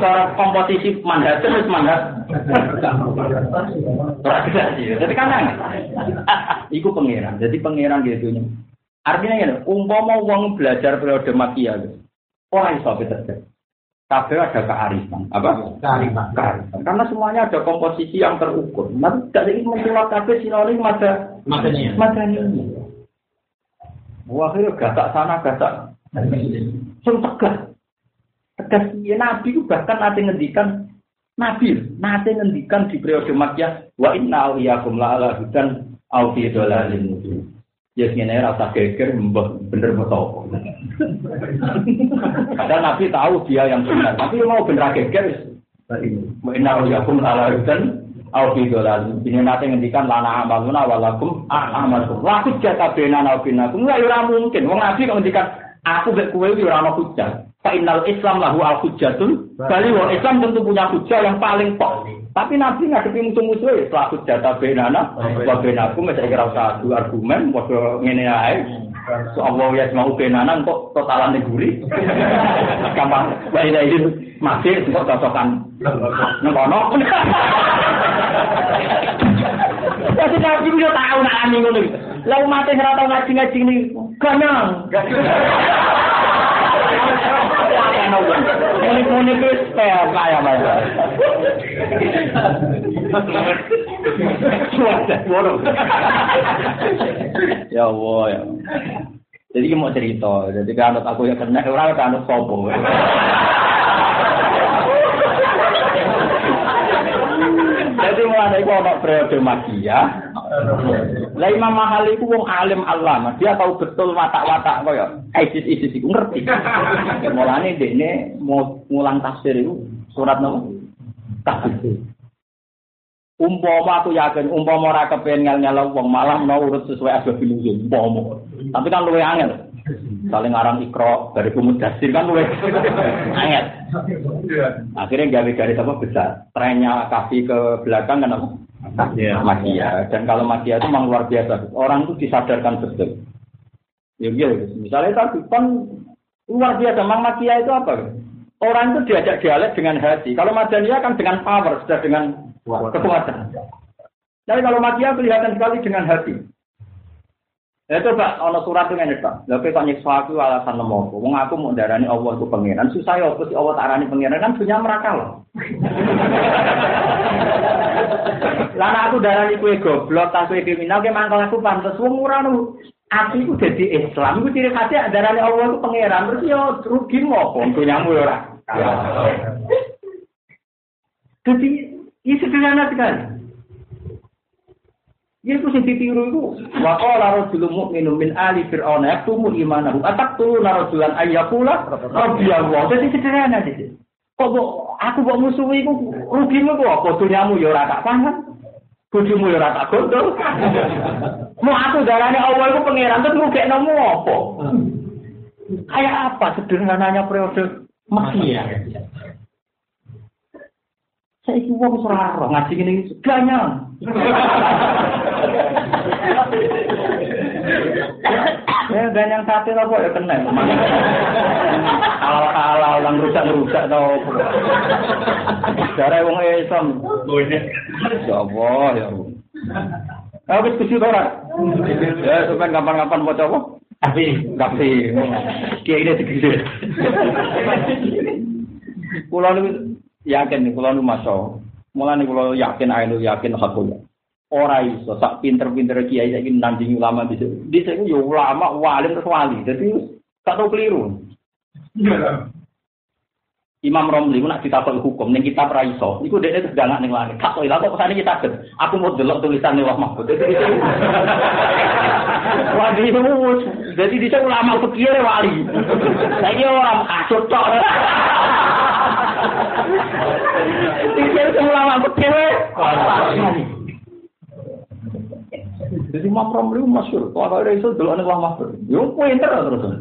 Cara komposisi mandat wis mandat. Jadi kan nang. Iku pangeran. Jadi pangeran gitu nya. Artinya ngene, umpama wong belajar periode makia ora iso terjadi. Kabeh ada kearifan, apa? Kearifan. Kearifan. Karena semuanya ada komposisi yang terukur. Nanti tidak ingin menculak kabeh sinonim ada Makanya. makanya. Wah, itu gatak sana, gatak. Sing tegas. Tegas ya Nabi itu bahkan nanti ngendikan Nabi, nanti ngendikan di periode Makkiyah, wa inna awliyakum la ala hudan au fi dhalalin mubin. Ya ngene rasa geger bener betul. Padahal Nabi tahu dia yang benar, tapi mau bener geger inna la ala hudan au fi mubin. Ini nanti ngendikan lana amaluna walakum a'amalukum. Laku jaka benan au binakum. Enggak ora mungkin. Wong Nabi kok ngendikan aku mek kowe iki ora ana. Fa innal Islam lahu al hujjatun. Bali wong Islam tentu punya hujah yang paling pok. Tapi Nabi ngadepi musuh-musuh ya setelah hujjah tabenana wa benaku mesti kira usah adu argumen padha ngene ae. So Allah ya mau benanan kok totalan neguri. Gampang. Wa ini masih kok cocokan. Nang kono. Jadi Nabi udah tahu nak ani ngono. Sing ora tau ngaji-ngaji ni ganang. Muni-muni ku kayak kaya banget. Ya Allah ya. Jadi mau cerita, jadi kanut aku yang kena orang kanut sopo. Jadi mulai itu ono periode magia. Lah Imam Mahali itu wong alim Allah, dia tahu betul watak-watak koyo ISIS ISIS itu ngerti. Mulane dekne mau ngulang tafsir itu surat nama tafsir. Umpama aku yakin umpama ora kepen ngel-ngel wong malah mau urut sesuai asbab nuzul umpama. Tapi kan luwe angel. Saling ngarang ikro dari kumudasir kan luwe angel. Akhirnya gawe garis apa besar. Trennya kasih ke belakang kan apa? Magia. Dan kalau magia itu memang luar biasa. Orang itu disadarkan betul. Ya, ya. Misalnya tadi kan luar biasa. Memang magia itu apa? Orang itu diajak dialek dengan hati. Kalau madaniyah kan dengan power, sudah dengan kekuatan. Tapi kalau magia kelihatan sekali dengan hati. Ya coba ono surat itu ngene tok. Lha kok nyiksa aku alasan lemo. Wong aku mau darani Allah itu pangeran. Susah ya apa sih Allah tarani pangeran kan punya mereka loh. Lah aku darani kowe goblok, tas kowe kriminal, ke mangkel aku pantes wong ora nu. Aku itu jadi Islam, itu ciri khasnya ajarannya Allah itu pangeran. Terus ya rugi ngopo, punyamu ya ora. Jadi, ini sederhana sekali. Ya sing ditiru itu wa qala rajulun mu'minun min ali fir'auna yaktumu imanahu ataqtulu rajulan ayyakula rabbiyallah. Jadi sederhana sih. Kok aku kok musuhi iku rugimu kok apa dunyamu ya ora tak paham. Bojomu ya ora tak gondol. Mau aku darane Allah iku pangeran terus ngugekno apa? Kayak apa sederhananya periode Mesir? Saya wong seraro ngaji ini ganyang. ya ganyang sate apa ya kena. Halal halal yang rusak rusak tau. Cara wong Islam. Ya Allah ya Allah. Aku diskusi ora. Ya sampean kapan-kapan mau coba? Tapi, tapi, kiai ini segede. Pulau yakin nu masuk mulai nih kalau yakin ayo yakin hakul ora iso sak pinter-pinter kiai saiki nandingi ulama di di sini yo ulama wali terus wali. Jadi tak tahu keliru. Imam Romli nak ditakut hukum ning kitab ra iso. Iku dekne terus dangak ning langit. Tak kok kok kesane kita aku mau delok tulisan Allah Mahfud. Wah, itu jadi di ulama fikih wali. Saiki orang kasut tok. Pikir ulama fikih Jadi Imam Romli masyur, kalau ada itu dulu anak lama tuh, yo pinter terus.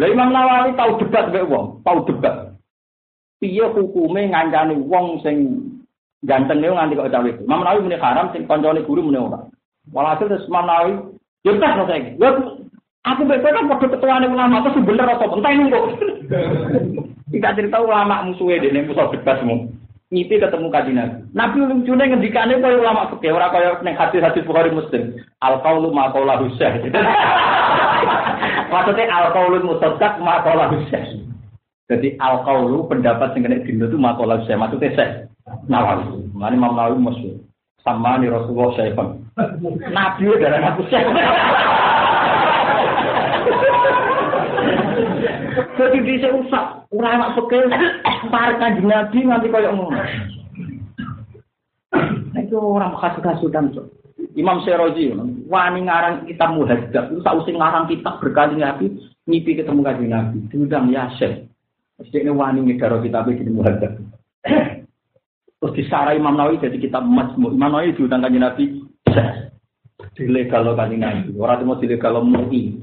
Lah Imam Nawawi tahu debat gak wong, tahu debat. Piye hukume ngancani wong sing ganteng niku nganti kok cawe. Imam Nawawi muni haram sing kancane guru muni ora. Walhasil terus Imam Nawawi yo tas kok saiki. Yo aku beto kan padha ketuane ulama terus bener apa entah ini kok. Tidak cerita ulama musuhe dene musuh debat semua. Ngipi ketemu kaji Nabi. Nabi lucunya ngendikane kaya ulama fikih ora kaya ning hadis-hadis Bukhari Muslim. Al qaulu ma qaula husain. Maksudnya al qaulu musaddaq ma qaula husain. Jadi al qaulu pendapat sing kena dino itu ma qaula husain. Maksudnya saya. Nawawi. Mane Imam Nawawi masyhur. Sama ni Rasulullah Syaifan. Nabi darah aku. Jadi bisa usah ulama pekeh para kanjeng Nabi nanti kaya ngono. Itu orang kasut-kasutan so. Imam Seroji, wani ngarang kitab muhadzab, itu tak usah ngarang kitab berkali nabi, ngipi ketemu kanjeng Nabi, diundang Yasir. Mesti ini wani ngedaro kitab ini muhadzab. Terus disarai Imam Nawawi jadi kitab majmu. Imam Nawawi diundang kanjeng Nabi. Dilegal lo kanjeng Nabi. Itu mau dilegal lo mui.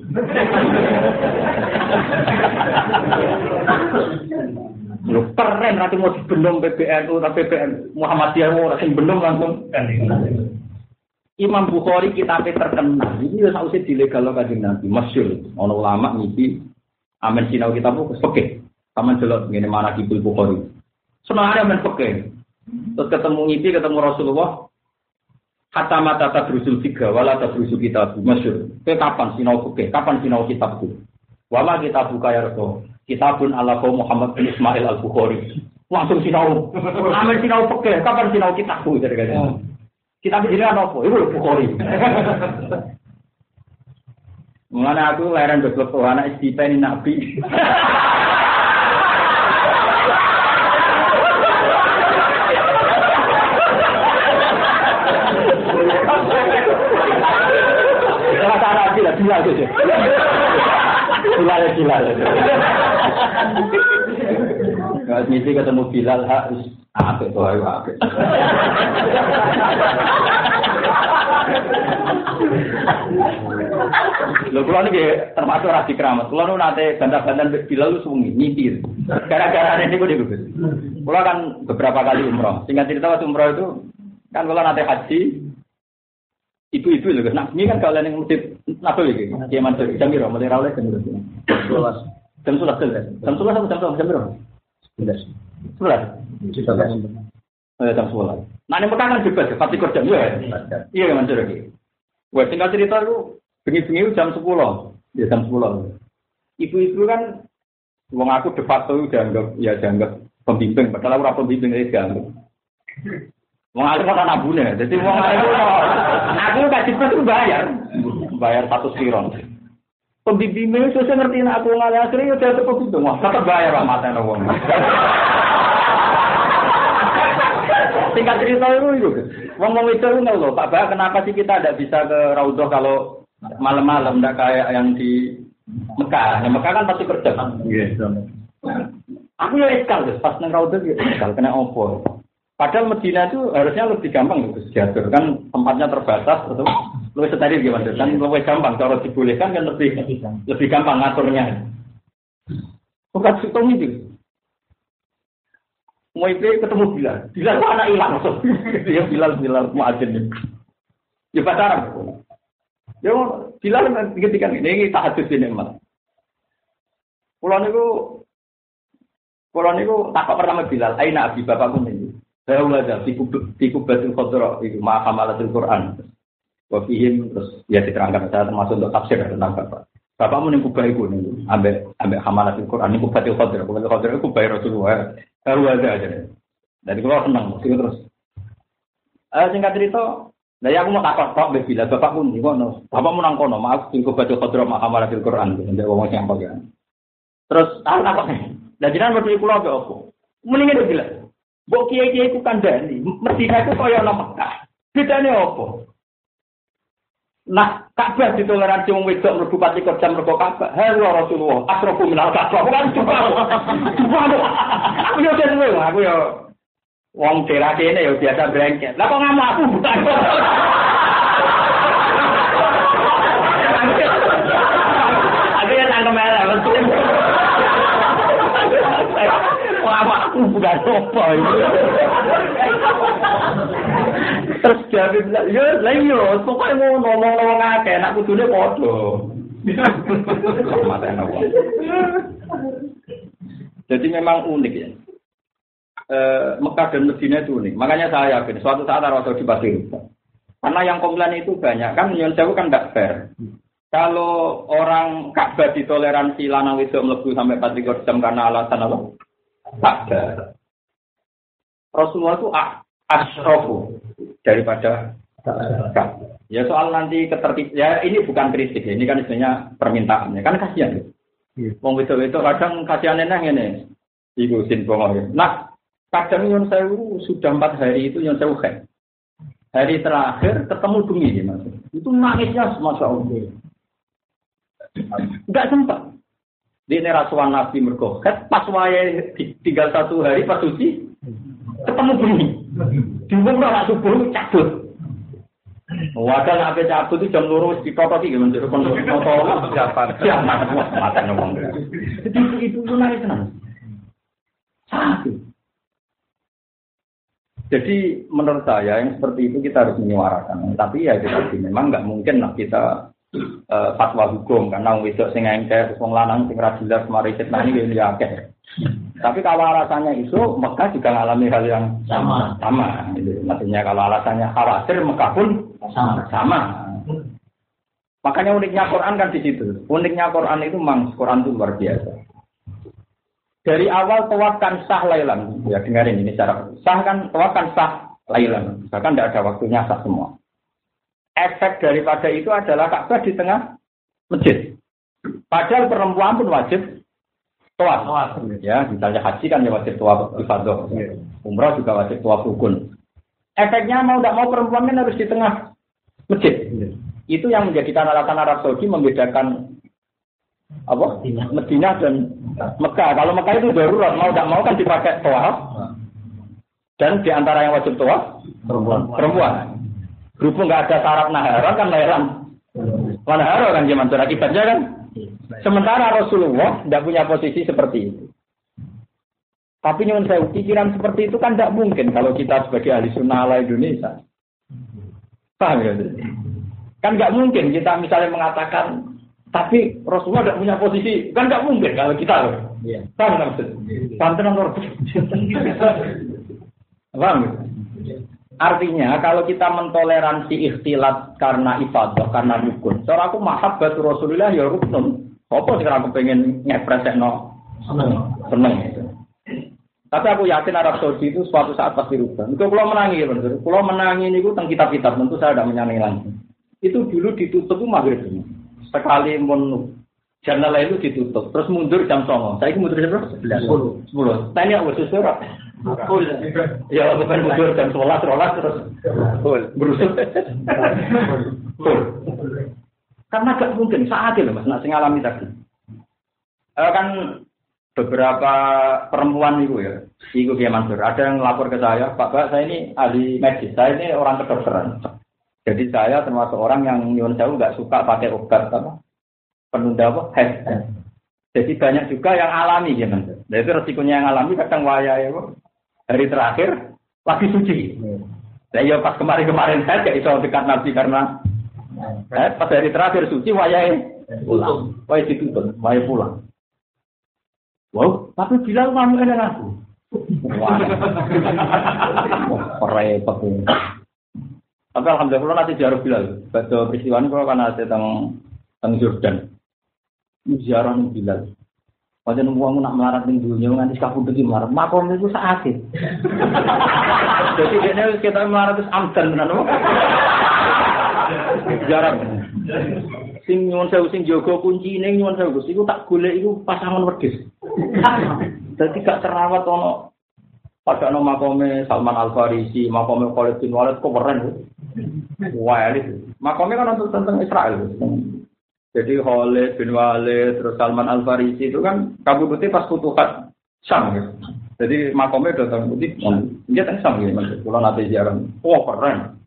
Lu keren nanti mau dibendung PBNU atau PBN Muhammadiyah mau orang bendung langsung. Imam Bukhari kitabnya terkenal. Ini udah usah dilegal lo kanjeng Nabi. Masyur. Ono ulama. Amin sinau kitabmu sepeke. Taman jelot ngene mana kibul Bukhari. Senang ada amin peke. Terus ketemu ngipi, ketemu Rasulullah. Kata mata tadrusul tiga, wala tadrusul kitab. Masyur. Ke kapan sinau oke? Kapan sinau kitabku? Wama kita buka ya Rasul. Kitabun ala kaum Muhammad bin Ismail al Bukhari. Langsung sinau. Amin sinau oke. Kapan sinau kitabku? Jadi kan. Kitab ini apa? Itu Bukhari. Mengenai aku leren betul anak istipen nabi. Bilal itu. Bilal Bilal. Kalau mimpi ketemu Bilal harus apa tuh ayo apa. Lho kula niki termasuk rasi keramat. Kula nu nate bantah-bantahan Bilal lu sungi nyipir. Gara-gara ini gue Gus. Kula kan beberapa kali umroh. Singkat cerita waktu umroh itu kan kula nate haji ibu-ibu loh, nah ini kan kalian yang masjid apa lagi? Dia mantul jam berapa? Mulai rawleh jam berapa? Sebelas. Jam sebelas sebelas. Jam sebelas atau jam berapa? Jam berapa? Sebelas. Sebelas. Sebelas. Oh, jam sebelas. Nah ini kan bebas, pasti kerja juga ya. Iya mantul lagi. Wah tinggal cerita lu bengi-bengi jam sepuluh. Ya jam sepuluh. Ibu-ibu kan Wong aku de facto dianggap ya dianggap pembimbing, padahal ora pembimbing itu dianggap. Wong alim ora nabune. Dadi wong alim aku kasih itu bayar. Bayar satu spiron. Pembimbingnya susah ngerti aku ngalir akhirnya udah tetap itu. Wah, tetap bayar lah mata wong. Tingkat cerita itu itu. Wong mau itu loh, Pak Bah, kenapa sih kita tidak bisa ke Raudhah kalau malam-malam, tidak kayak yang di Mekah. Yang Mekah kan pasti kerja. Iya. Aku ya eskal, pas neng Raudhah ya eskal, kena opo. Padahal Medina itu harusnya lebih gampang gitu diatur. Kan tempatnya terbatas betul lebih steril gimana kan lebih gampang. Kalau dibolehkan kan lebih lebih gampang ngaturnya. Bukan situng itu. Mau itu ketemu Bilal, Bilal itu anak hilang ya Bilal Bilal muadzin. Ya pacaran. Ya Bilal ketika ini tahajud ini mas. Pulau niku Pulau niku takut pertama Bilal, aina abi bapakku nih. Hawada fi kubatil khadra itu ma hamalatul Quran. Wa fihim terus ya diterangkan saya termasuk untuk tafsir tentang bapak. Bapakmu ning kubah iku ning ambek ambek hamalatul Quran ning kubatil khadra. Kubatil khadra iku kubah Rasulullah. Hawada aja. Dari kalau senang mesti terus. Eh singkat cerita, Nah, ya aku mau takut tok bila bapak pun di kono. Bapak mau nang kono, maaf sing kubatil khadra ma hamalatul Quran. Ndek wong sing apa ya. Terus aku takut nih. Dan jenengan mesti kula apa? Mendingan bilang, Mbok kiai-kiai ku kandhani, Medina itu kaya ana Mekah. Bedane apa? Nah, Ka'bah ditoleransi wong wedok mlebu pati jam mergo Ka'bah. Halo Rasulullah, asrofu minal Ka'bah. Bukan coba. Aku yo dhewe, aku yo wong daerah kene yo biasa brengket. Lah kok ngamuk aku bukan. Aku bukan apa itu. Terus jadi bilang, ya lah iya, pokoknya mau ngomong-ngomong akeh, nak kudune podo. Jadi memang unik ya. E, Mekah dan Medina itu unik. Makanya saya yakin suatu saat Rasul di Pasir Karena yang komplain itu banyak. Kan Nyon Sewu kan tidak fair. Kalau orang Ka'bah ditoleransi lanang itu melebu sampai 4 jam karena alasan apa? Takdar. Rasulullah itu asrofu daripada Ya soal nanti ketertib ya ini bukan kritik ya. ini kan istilahnya permintaannya kan kasihan gitu. Iya. Wong itu itu kadang kasihan enak ini. Ibu sin ya. Nah kadang yang saya sudah empat hari itu yang saya Hari terakhir ketemu bumi mas. Itu nangisnya semasa Allah. Enggak sempat. Di ini rasuan Nabi mergoket, pas wae tinggal satu hari pas suci, ketemu bumi. Diumum lah subuh cabut. Wadah nak cabut itu jam lurus di toto sih gimana jadi kontrol toto siapa siapa mata ngomong. Jadi itu itu naik tenang. Satu. Jadi menurut saya yang seperti itu kita harus menyuarakan. Tapi ya kita memang nggak mungkin lah kita uh, fatwa hukum karena wong wedok sing engke wong lanang sing ra jelas mari fitnah ini ya akeh. Tapi kalau alasannya itu Mekah juga mengalami hal yang sama. Sama. Gitu. Maksudnya kalau alasannya khawatir Mekah pun sama. sama. Makanya uniknya Quran kan di situ. Uniknya Quran itu memang Quran itu luar biasa. Dari awal tawaf kan sah lailan. Ya dengarin ini cara sah kan tawaf kan sah lailan. Bahkan tidak ada waktunya sah semua efek daripada itu adalah Ka'bah di tengah masjid. Padahal perempuan pun wajib tuas. Ya, misalnya haji kan ya wajib tuas ifadah. Umrah juga wajib tuas rukun. Efeknya mau tidak mau perempuan kan harus di tengah masjid. Itu yang menjadikan alasan Arab Saudi membedakan apa? Medina dan Mekah. Kalau Mekah itu darurat, mau tidak mau kan dipakai tuas. Dan di antara yang wajib tuas perempuan. perempuan. Berhubung nggak ada syarat nahara kan lahiran. Nahara kan zaman akibatnya kan. Sementara Rasulullah tidak punya posisi seperti itu. Tapi nyuwun saya pikiran seperti itu kan tidak mungkin kalau kita sebagai ahli sunnah ala Indonesia. Paham ya? Kan nggak mungkin kita misalnya mengatakan tapi Rasulullah tidak punya posisi kan nggak mungkin kalau kita loh. Iya. Paham nggak maksud? Paham tenang Paham? Artinya kalau kita mentoleransi ikhtilat karena ibadah, karena rukun. Cara aku batu Rasulullah ya rukun. Apa sekarang aku pengen ngepres no seneng. Seneng itu. Tapi aku yakin Arab Saudi itu suatu saat pasti rubah. Itu kalau menangi ya benar. Kalau menangi ini tentang kitab-kitab tentu saya tidak menyanyi langsung. Itu dulu ditutup itu maghrib Sekali mon jannah itu ditutup. Terus mundur jam songo. Saya ini mundur jam berapa? Sepuluh. Sepuluh. Tanya sesuatu. Full. Ya bukan mundur jam sebelas, sebelas terus. Full. Karena gak mungkin saat itu mas, nasi ngalami tadi. Eh, kan beberapa perempuan itu ya, itu dia Mansur. Ada yang lapor ke saya, Pak Pak, saya ini ahli medis, saya ini orang kedokteran. Jadi saya termasuk orang yang nyuwun jauh nggak suka pakai obat apa penunda apa head. Jadi banyak juga yang alami ya Mansur. Dan itu resikonya yang alami kadang waya ya hari terakhir lagi suci. Nah, ya pas kemarin-kemarin saya gak iso dekat Nabi karena eh, pas hari terakhir suci wayai pulang. Wayai ditutup, wayai pulang. Wow, tapi bilang kamu enak aku. Wah, repot ini. Tapi alhamdulillah nanti jarak bilang. Baca peristiwa ini kalau kan ada tentang Jordan. Ziarah bilang. Pada nunggu nak melarat ning dunia nganti kabudut iki melarat. Makom itu sakit. Jadi dia kita melarat itu amdan tenan. Ziarah sing nyuwun sewu sing jaga kuncine nyuwun sewu Gus iku tak golek iku pasangan wedhus. Dadi gak terawat ono pada no makome Salman Al Farisi, makome Khalid bin Walid kok keren. Wah, ini makome kan untuk tentang Israel. Jadi Khalid bin Walid terus Salman Al Farisi itu kan kabudutnya pas futuhat Syam ya. Jadi makomnya datang putih, dia kan Syam ya, kalau nanti jarang, wah keren.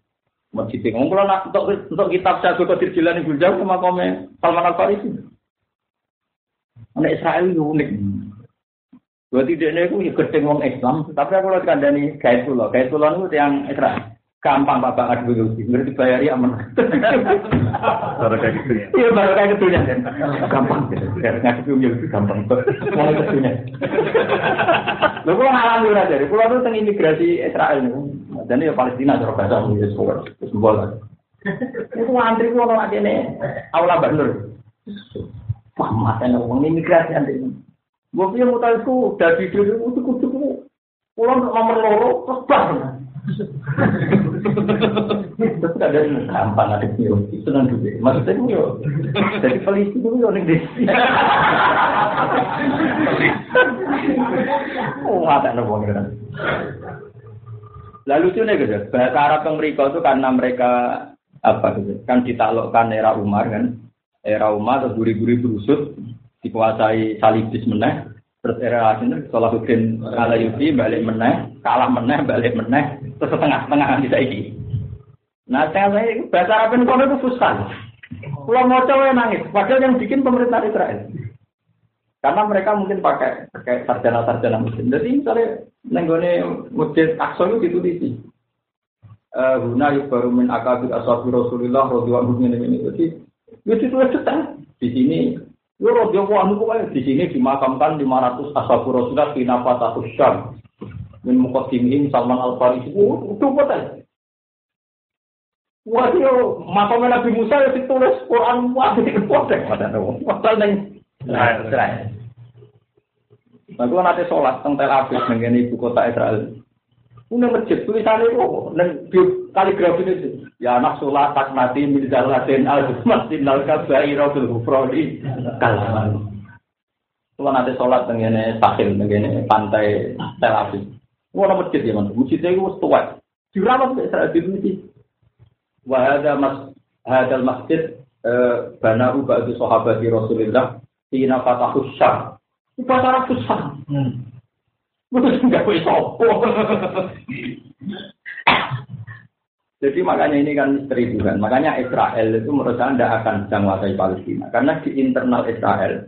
Masjid ngomong kalau nak untuk untuk kitab saya Qadir Jilani Gunjau sama kome Salman Al Farisi. Anak Israel itu unik. Berarti dia ini itu ya wong Islam, tapi aku lihat kandani gaya pulau, gaya pulau itu yang Israel. Gampang Bapak adu dulu, ngerti bayari aman. Baru kayak gitu ya. Iya baru kayak gitu ya. Gampang. Ngasih film itu gampang. Mulai ketunya. Lalu kalau ngalami udah dari pulau itu tentang imigrasi Israel nih. Dan ya Palestina cara bahasa ya semua semua. Itu antri ku ono ini aula Banur. Wah, mata ngomong imigrasi antri. Gue punya mutalku dari dulu itu kudu pulau nomor loro terus Terus ada yang gampang ada yang senang juga. Maksudnya itu yo, jadi polisi itu yo nih deh. Oh, ada nopo kan. Lalu itu nih gitu, bahasa Arab yang mereka itu karena mereka apa gitu, kan ditaklukkan era Umar kan, era Umar atau guri-guri berusut, dikuasai salibis meneh, terus era Salahuddin Salahuddin Alayubi balik meneh, kalah meneh, balik meneh, terus setengah-tengah nanti saiki. Nah, saya saya bahasa Arab kono itu susah. Kalau mau coba nangis, padahal yang bikin pemerintah Israel. Karena mereka mungkin pakai pakai sarjana-sarjana muslim. Jadi misalnya nenggone masjid Aqsa itu ditulisi. Eh, guna baru min akabir ashabi Rasulullah radhiyallahu anhu ini. Jadi itu ditulis detail. Di sini Yo radhiyallahu anhu di sini dimakamkan 500 ashabi Rasulullah di Nafatatus Syam min muqaddimin Salman Al Farisi itu betul Wah, yo makam Nabi Musa ya ditulis Quran wah itu potek pada nawa. Pasal neng Israel. Nah, gue nanti sholat teng Tel Aviv dengan ibu kota Israel. Ini masjid tulisannya itu dan kaligrafi itu. Ya anak sholat tak mati mirzal laden al masjid al kabair bil hufrodi kalaman. Kalau nanti sholat dengan sahil dengan pantai Tel Aviv. Wah, masjid ya, mas. Masjidnya itu tua. Dirawat sampai Israel di masjid. Wahada mas hadal masjid eh, banahu ba'du sahabat Rasulullah Ina fatahu syar. Itu acara susah. Hmm. Terus nggak boleh sopo. Jadi makanya ini kan misteri juga. Makanya Israel itu menurut saya tidak akan menguasai Palestina. Karena di internal Israel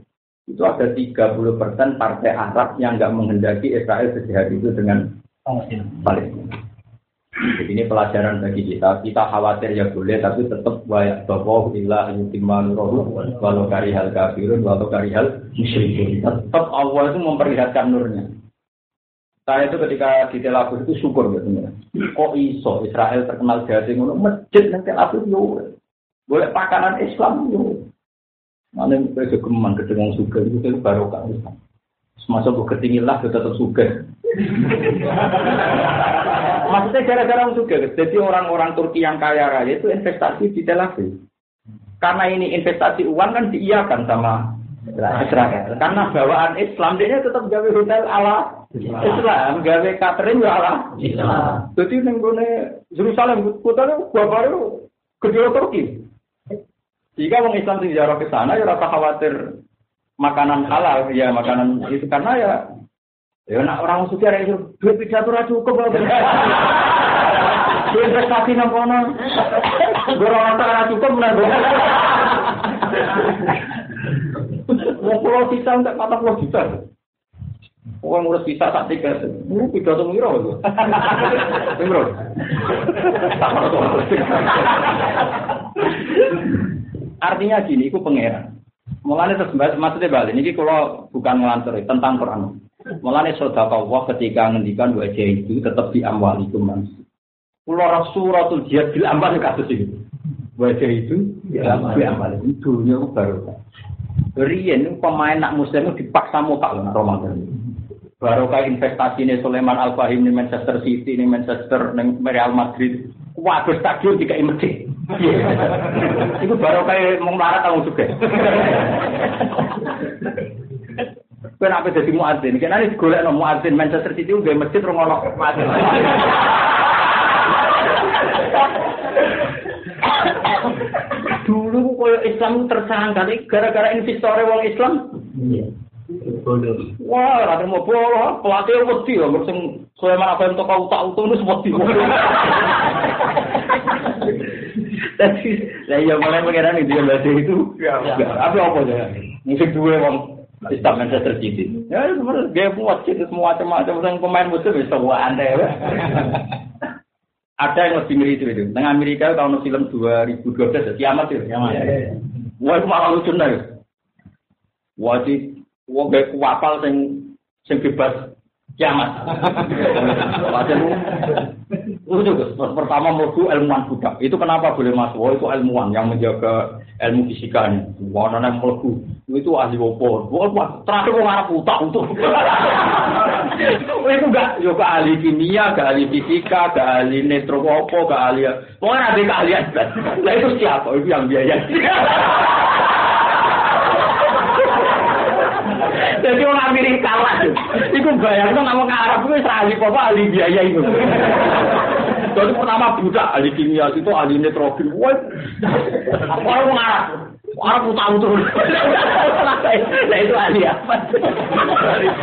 itu ada 30% partai Arab yang nggak menghendaki Israel sejahat itu dengan Palestina. Jadi ini pelajaran bagi kita. Kita khawatir ya boleh, tapi tetap wayak bawa ilah yutimman roh walau karihal kafirun walau karihal musyrikun. Tetap Allah itu memperlihatkan nurnya. Saya itu ketika di Tel Aviv itu syukur gitu Kok iso Israel terkenal jadi ngono masjid nang Tel Aviv yo. Boleh pakanan Islam yo. Mana mereka keman gedeng suka itu baru kan Islam. Masuk buku ketinggi lah, tetap suka. Maksudnya gara-gara juga. Jadi orang-orang Turki yang kaya raya itu investasi di Tel Aviv. Karena ini investasi uang kan diiakan sama Israel. Karena bawaan Islam dia tetap gawe hotel ala Islam, gawe catering ya ala Islam. Jadi neng gone Yerusalem kota itu baru kedua Turki. Jika orang Islam sing jarang ke sana ya rasa khawatir makanan halal ya makanan itu karena ya Ya nak orang suci ada itu duit pidato ra cukup. Duit investasi nang kono. Ora ora ra cukup nang. Wong pulau sisa enggak kata pulau juta. Wong ngurus sisa tak tiga. Lu pidato miro itu. Miro. Artinya gini, itu pangeran. Mulanya terus maksudnya balik, ini kalau bukan ngelantur tentang Quran. Mulane saudara Allah ketika ngendikan wajah itu tetap di amwalikum man. Kulo rasuratul jihad bil amwal kasus itu. Wajah itu di amwalikum dunia baru. Riyen pemain nak muslim dipaksa muka loh Ramadan. Baru kayak investasi ini Sulaiman Al Fahim di Manchester City, di Manchester, di Real Madrid. Waduh stadion tiga imedi. Itu baru kayak mau marah tahu juga. Kenapa jadi muadzin? Karena ini golek no muadzin Manchester City udah masjid rong ono muadzin. Dulu koyo Islam tersangka gara-gara investor wong Islam. Iya. Wah, ada mau bola, pelatih wedi ya, sing Sulaiman apa yang toko utak utuk itu wedi. Tapi, lah ya mulai mengira nih dia itu, apa apa ya? Mungkin dua wong Islam Manchester City. Ya, sebenarnya dia buat itu semua macam-macam yang pemain musuh bisa buat anda ya. Ada yang lebih ngeri itu itu. Tengah Amerika tahun film 2012 kiamat itu. Kiamat. Wah itu malah lucu nih. Wajib, wah gak kuapal sing sing bebas kiamat. Wajib itu pertama mau ilmuwan budak. Itu kenapa boleh masuk? Oh, itu ilmuwan yang menjaga ilmu fisika ini. Wah, nana melebu. Itu ahli opo. Wah, terakhir mau ngarap utak untuk. itu enggak, yo ahli kimia, ke ahli fisika, ke ahli netro opo, ke ahli. Pokoknya ada keahlian. Nah itu siapa? Itu yang biaya. Jadi orang Amerika lah. Iku bayang tuh nggak ke Arab itu ahli apa ahli biaya itu. Jadi pertama budak ahli kimia itu ahli nitrogen. Wah, orang ngarap. Orang utang tuh. Nah itu ahli apa?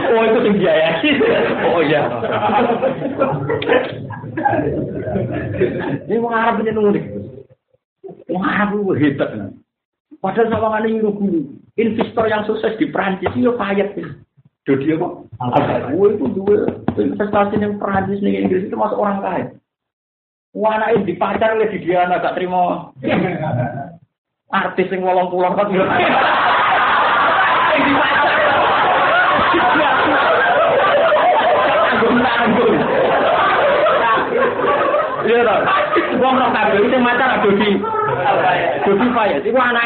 Oh itu yang biaya. Oh iya. Ini mau ngarap ini nunggu. Mau ngarap itu hebat. Padahal sama kali guru. Investor yang sukses di Prancis itu payet. Dodi apa? Gue itu dua investasi yang Prancis nih Inggris itu masuk orang kaya. Wana dipacar oleh Didiana gak trimo. Artis sing wolong pulang kan dia. Dipacar. Gunanggung. Iya dong. Wong rong tanggung itu macam ada di. Dodi Fayez. Iku anak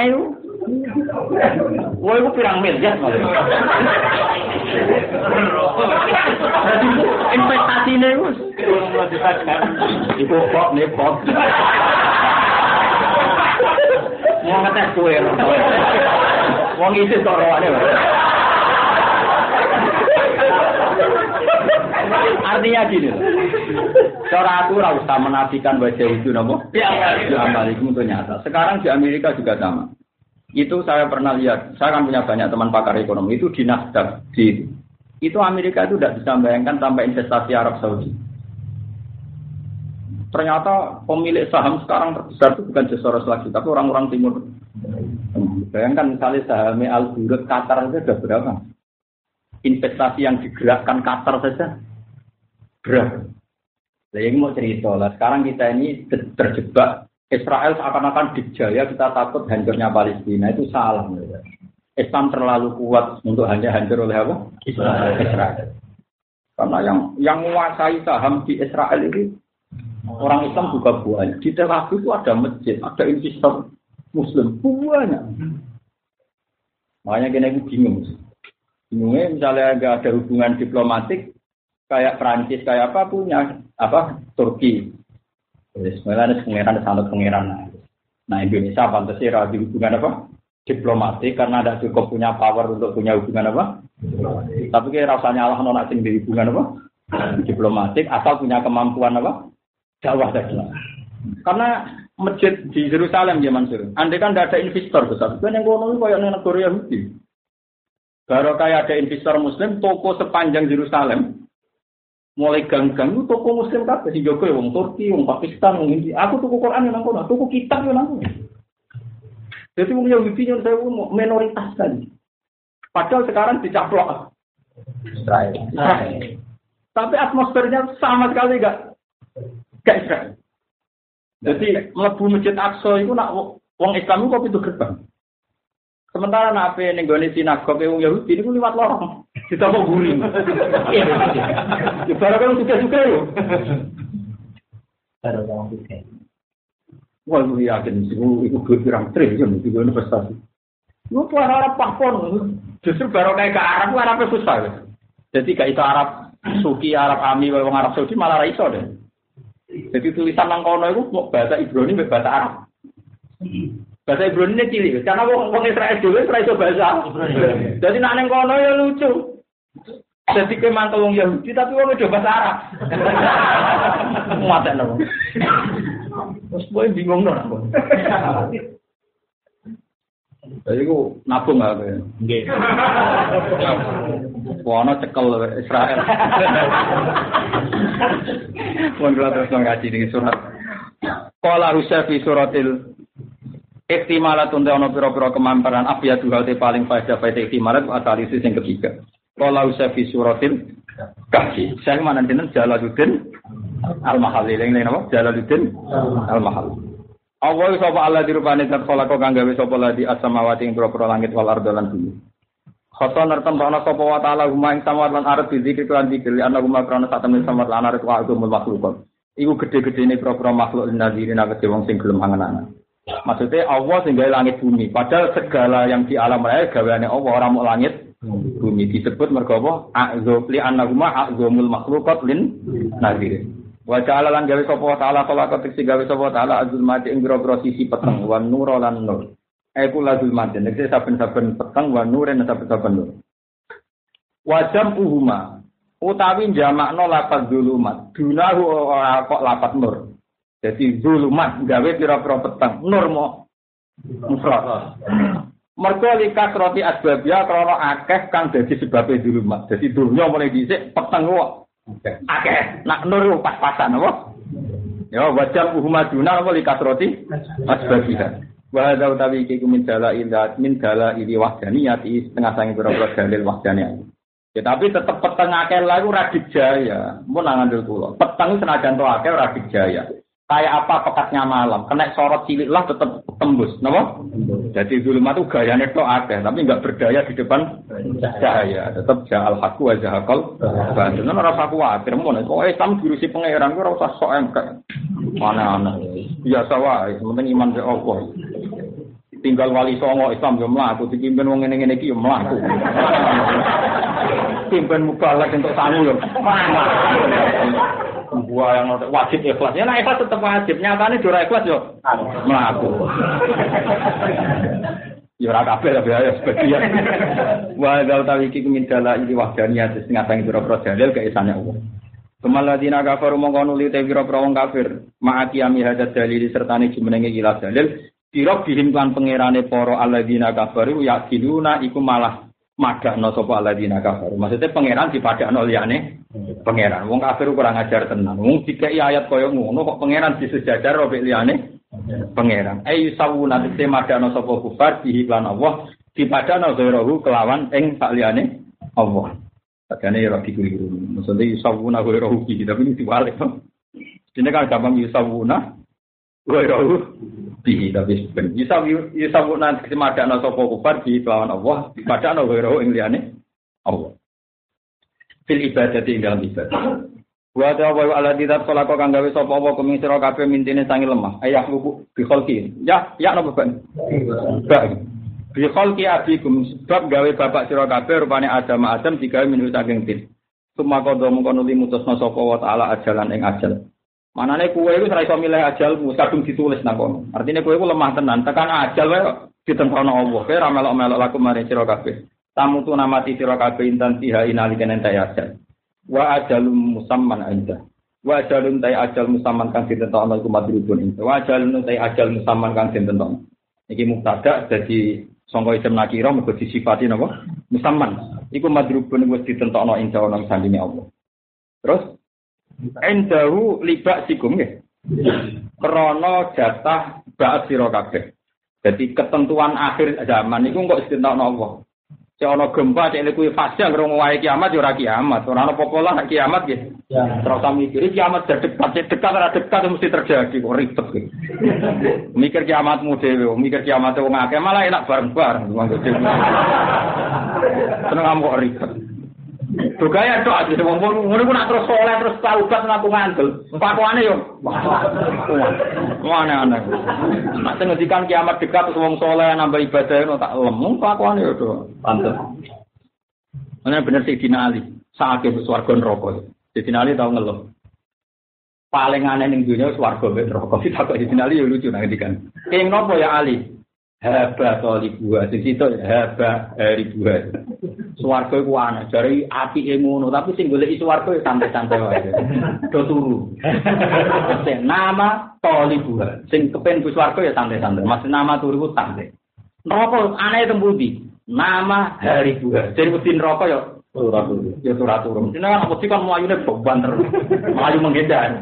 Wah, itu pirang miliar malah. Jadi investasi ini gus. Iku kok nih kok. Mau ngetes kue. Mau ngisi toroannya. Artinya gini, cara aku ora usah menafikan wajah itu nopo. Ya, itu untuk nyata. Sekarang di Amerika juga sama. Itu saya pernah lihat, saya kan punya banyak teman pakar ekonomi, itu di Nasdaq, di itu Amerika itu tidak bisa bayangkan tanpa investasi Arab Saudi. Ternyata pemilik saham sekarang terbesar itu bukan Soros lagi, tapi orang-orang timur. Bayangkan misalnya saham Al Burut Qatar itu sudah berapa? Investasi yang digerakkan Qatar saja berapa? Nah, mau cerita lah. Sekarang kita ini terjebak Israel seakan-akan dijaya kita takut hancurnya Palestina itu salah ya. Islam terlalu kuat untuk hanya hancur oleh apa? Israel. Israel. Karena yang yang menguasai saham di Israel itu orang Islam juga banyak. Di Tel Aviv itu ada masjid, ada investor Muslim banyak. Makanya kita bingung. Bingungnya misalnya nggak ada hubungan diplomatik kayak Prancis kayak apa punya apa Turki. Sebenarnya ada pangeran sangat pangeran. Nah Indonesia pantasnya ada hubungan apa diplomatik karena ada cukup punya power untuk punya hubungan apa. Tapi kayak rasanya Allah nona sing di hubungan apa diplomatik asal punya kemampuan apa dakwah tadi. Karena masjid di Yerusalem ya Mansur. Andai kan tidak ada investor besar, kan yang kono kayak negara Yahudi. Baru kayak ada investor Muslim, toko sepanjang Yerusalem, mulai gang-gang itu toko Muslim kan, si Joko wong Turki, wong Pakistan, wong India. Aku toko Quran yang nangkono, toko kitab yang nangkono. Jadi wong Yahudi yang saya minoritas tadi. Padahal sekarang dicaplok Israel. Israel. Tapi atmosfernya sama sekali gak gak Israel. Jadi mlebu masjid Aqsa itu nak wong Islam itu kok itu gerbang. Sementara nak ape ning gone sinagog wong Yahudi niku liwat lorong. Ditambah guring. Ya barang kan suka-suka yo. Baru orang suka. Wah, lu yakin sih, itu gue pirang triliun itu gue investasi. Lu tuh Arab pakpon, justru baru kayak ke Arab, gue Arabnya susah. Jadi gak itu Arab Suki, Arab Ami, wong Arab Saudi malah raiso deh. Jadi tulisan nang kono itu mau bahasa Ibrani bahasa Arab. Bahasa Ibrani ini cilik, karena wong wong Israel dulu Israel itu bahasa. Jadi nak neng kono ya lucu. Jadi ke mantel wong Yahudi tapi wong itu bahasa Arab. Mata nopo. Terus boy bingung dong. Jadi ku nabung nggak apa? Nggih. Wono cekel Israel. Mun kula terus ngaji di surat. Qala Rusa fi suratil Iktimalat untuk ono piro-piro kemamparan ya dua te paling faedah faedah iktimalat asalisis yang ketiga. Qala Rusa fi suratil Kahfi. Saya mana dinten Jalaluddin Al-Mahali. Yang lain apa? Jalaluddin Al-Mahali. Allah sapa Allah dirupane tat kala kok kang gawe sapa ladi as-samawati ing pira langit wal ardo lan bumi. Khata nertembana sapa wa ta'ala huma ing samawat lan arep dizikir lan dikir ana huma krana sak temen samawat lan arep wa agumul makhluk. Iku gede-gedene pira-pira makhluk nadirin akeh wong sing gelem angen-angen. Maksudnya Allah sing gawe langit bumi. Padahal segala yang di alam raya gaweane Allah ora mau langit bumi disebut mergo apa? A'zab li annahuma a'zamul makhluqat lin nadirin. Wa ta'ala lan gawe sapa ta'ala kala ketik gawe sapa ta'ala azul mati ing grogro sisi peteng wa nur lan nur. Iku lazul mati nek saben-saben peteng wa nur lan saben-saben nur. Wa jam'uhuma utawi jamakno lapat zulumat. Dunahu ora kok lapat nur. Jadi zulumat gawe pira-pira peteng. Nur mo mufrad. Mergo likas roti asbabia krana akeh kang dadi sebabe zulumat. Jadi dunya mulai dhisik peteng kok Akeh, nak nur pas-pasan apa? Ya wajah uhumaduna apa likasroti asbabiha. Wa hadza utawi iki min dala ila min dala ili wahdaniyati setengah sangi pira-pira dalil wahdaniyah. Ya tapi tetep peteng akeh lagu radit jaya. Mun nang ngandel kula. Peteng senajan to akeh radit jaya kayak apa pekatnya malam, kena sorot cilik lah tetap tembus, napa? Jadi dulu itu gayanya itu ada, tapi nggak berdaya di depan cahaya, tetap jahal haku aja hakal. Bantuan rasa khawatir, mau nih, kok Islam diurusi pangeran, gue rasa sok engkek, mana mana, biasa wae, penting iman ke Allah. Tinggal wali songo Islam yo mlaku, dipimpin wong ngene-ngene iki yo mlaku. Pimpin mubalak untuk sangu. Gua yang wajib ikhlas. Ya nah ikhlas tetap wajib. Nyatanya dora ikhlas yo melaku. Ya ora kabeh tapi ya sebagian. Wa dal tawiki min dala iki wahdaniyah setengah sangi pira-pira dalil keesane Allah. Kemaladina kafaru mongko nuli te pira-pira wong kafir. Ma'ati ami hadat dalil sertane jumenenge ila dalil. Kira bihim lan pangerane para alladzina kafaru yakiluna iku malah madakno sapa alladzina kafaru. Maksudnya pangeran dipadakno liyane pangeran. Wong kafir kurang ajar tenan. Wong dikai ayat kaya ngono kok pangeran disejajar robek liyane pangeran. Ayu sawuna te madakno sapa kufar bihi lan Allah dipadakno zairahu kelawan ing sak liyane Allah. Padahal ya rapi keliru. Maksudnya yusawuna zairahu bihi tapi ini diwalik. Ini kan gampang yusawuna zairahu bihi tapi ben bisa bisa nanti semadana sapa kufar di lawan Allah. Dipadakno ghairu ing liyane Allah. Fil ibadah ing dalam ibadah. Wa ta wa ala didat kala kok kang gawe sapa apa kuming sira kabeh mintine sangi lemah. Ayah lubu bi ya ya napa ba. Bi khalqi abikum. Sebab gawe bapak sira kabeh rupane Adam Adam digawe minus saking tin. Suma kodo mengkono limutusna sapa wa taala ajalan ing ajal. Manane kuwe iku ora iso milih ajalmu, kadung ditulis nang kono. Artine kuwe iku lemah tenan, tekan ajal wae ditentono Allah. Kowe ora melok-melok laku mari sira kabeh. Tamu tu namati sira kabeh intan tiha inalika entek ajal. Wa ajalum musamman inda. Wa ajalun tai ajal musamman kang ditentokno iku madrubun inda. Wa ajalun tai ajal musamman kang ditentokno. Iki mubtada dadi sangka isim nakira mergo disifati napa? Musamman. Iku madrubun wis ditentokno inda ana sandine Allah. Terus Endahu libak sikum ya. Krono jatah baat sira kabeh. Jadi ketentuan akhir zaman itu kok istintokno Allah. Cek ana gempa cek kuwi fase ngrung wae kiamat ya ora kiamat. Ora ana apa-apa lah kiamat nggih. Ya. Terus mikir kiamat dekat cek dekat ora dekat mesti terjadi kok ribet iki. mikir kiamatmu dhewe, mikir kiamat wong akeh malah enak bareng-bareng. Seneng kok ribet. Dogaya tok aja wong ngono ku nak terus soleh terus taubat ngaku ngandel. Pakwane yo. Mana ana. Nak sing ngendikan kiamat dekat terus wong soleh nambah ibadah ngono tak lemu pakwane yo do. Pantes. Mana bener sih Dina Ali. Sakit swarga neraka. Dina Ali tau ngeluh. Paling aneh ning dunia swarga mek neraka. Sitak Dina Ali yo lucu nang ngendikan. Ing nopo ya Ali? haba tolibuha sing situ haba ribuha swarga iku ana jare api ngono tapi sing golek swarga ya santai-santai wae. Do turu. Sing nama tolibuha sing kepen ku swarga ya santai-santai. Maksud nama turu ku santai. Neraka aneh tembuti nama hari buah jadi mesti neraka ya. Ya surat turun. Kan apa sih kan melayunya banter. Melayu menghindar.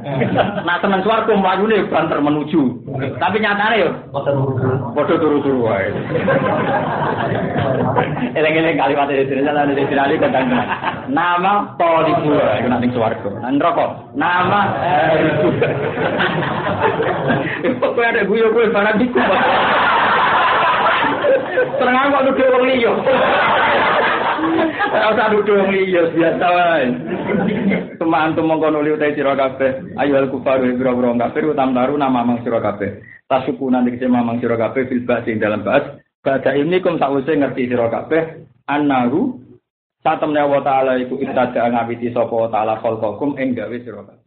Nah teman suaraku melayunya banter menuju. Tapi nyatanya ya. Bodoh turu-turu wae. Eleng-eleng kalimat dari sini. Ada di sini tentang Nama Toli Gua. Itu nanti suaraku. Nanti rokok. Nama Haribu. Kok ada gue-gue barang diku. Tenang kok wong liya. Ora usah nuduh wong liya biasa wae. Teman-teman mongko nuli utai sira kabeh. Ayo al kufaru biro-biro kafir utam taru nama mang sira kabeh. Tasuku kese mamang sira kabeh fil ba'd dalam ba'd. Ba'da ini kum sakwise ngerti sira kabeh annahu satemne wa ta'ala iku ibtada ngawiti sapa ta'ala khalqakum ing gawe sira kabeh.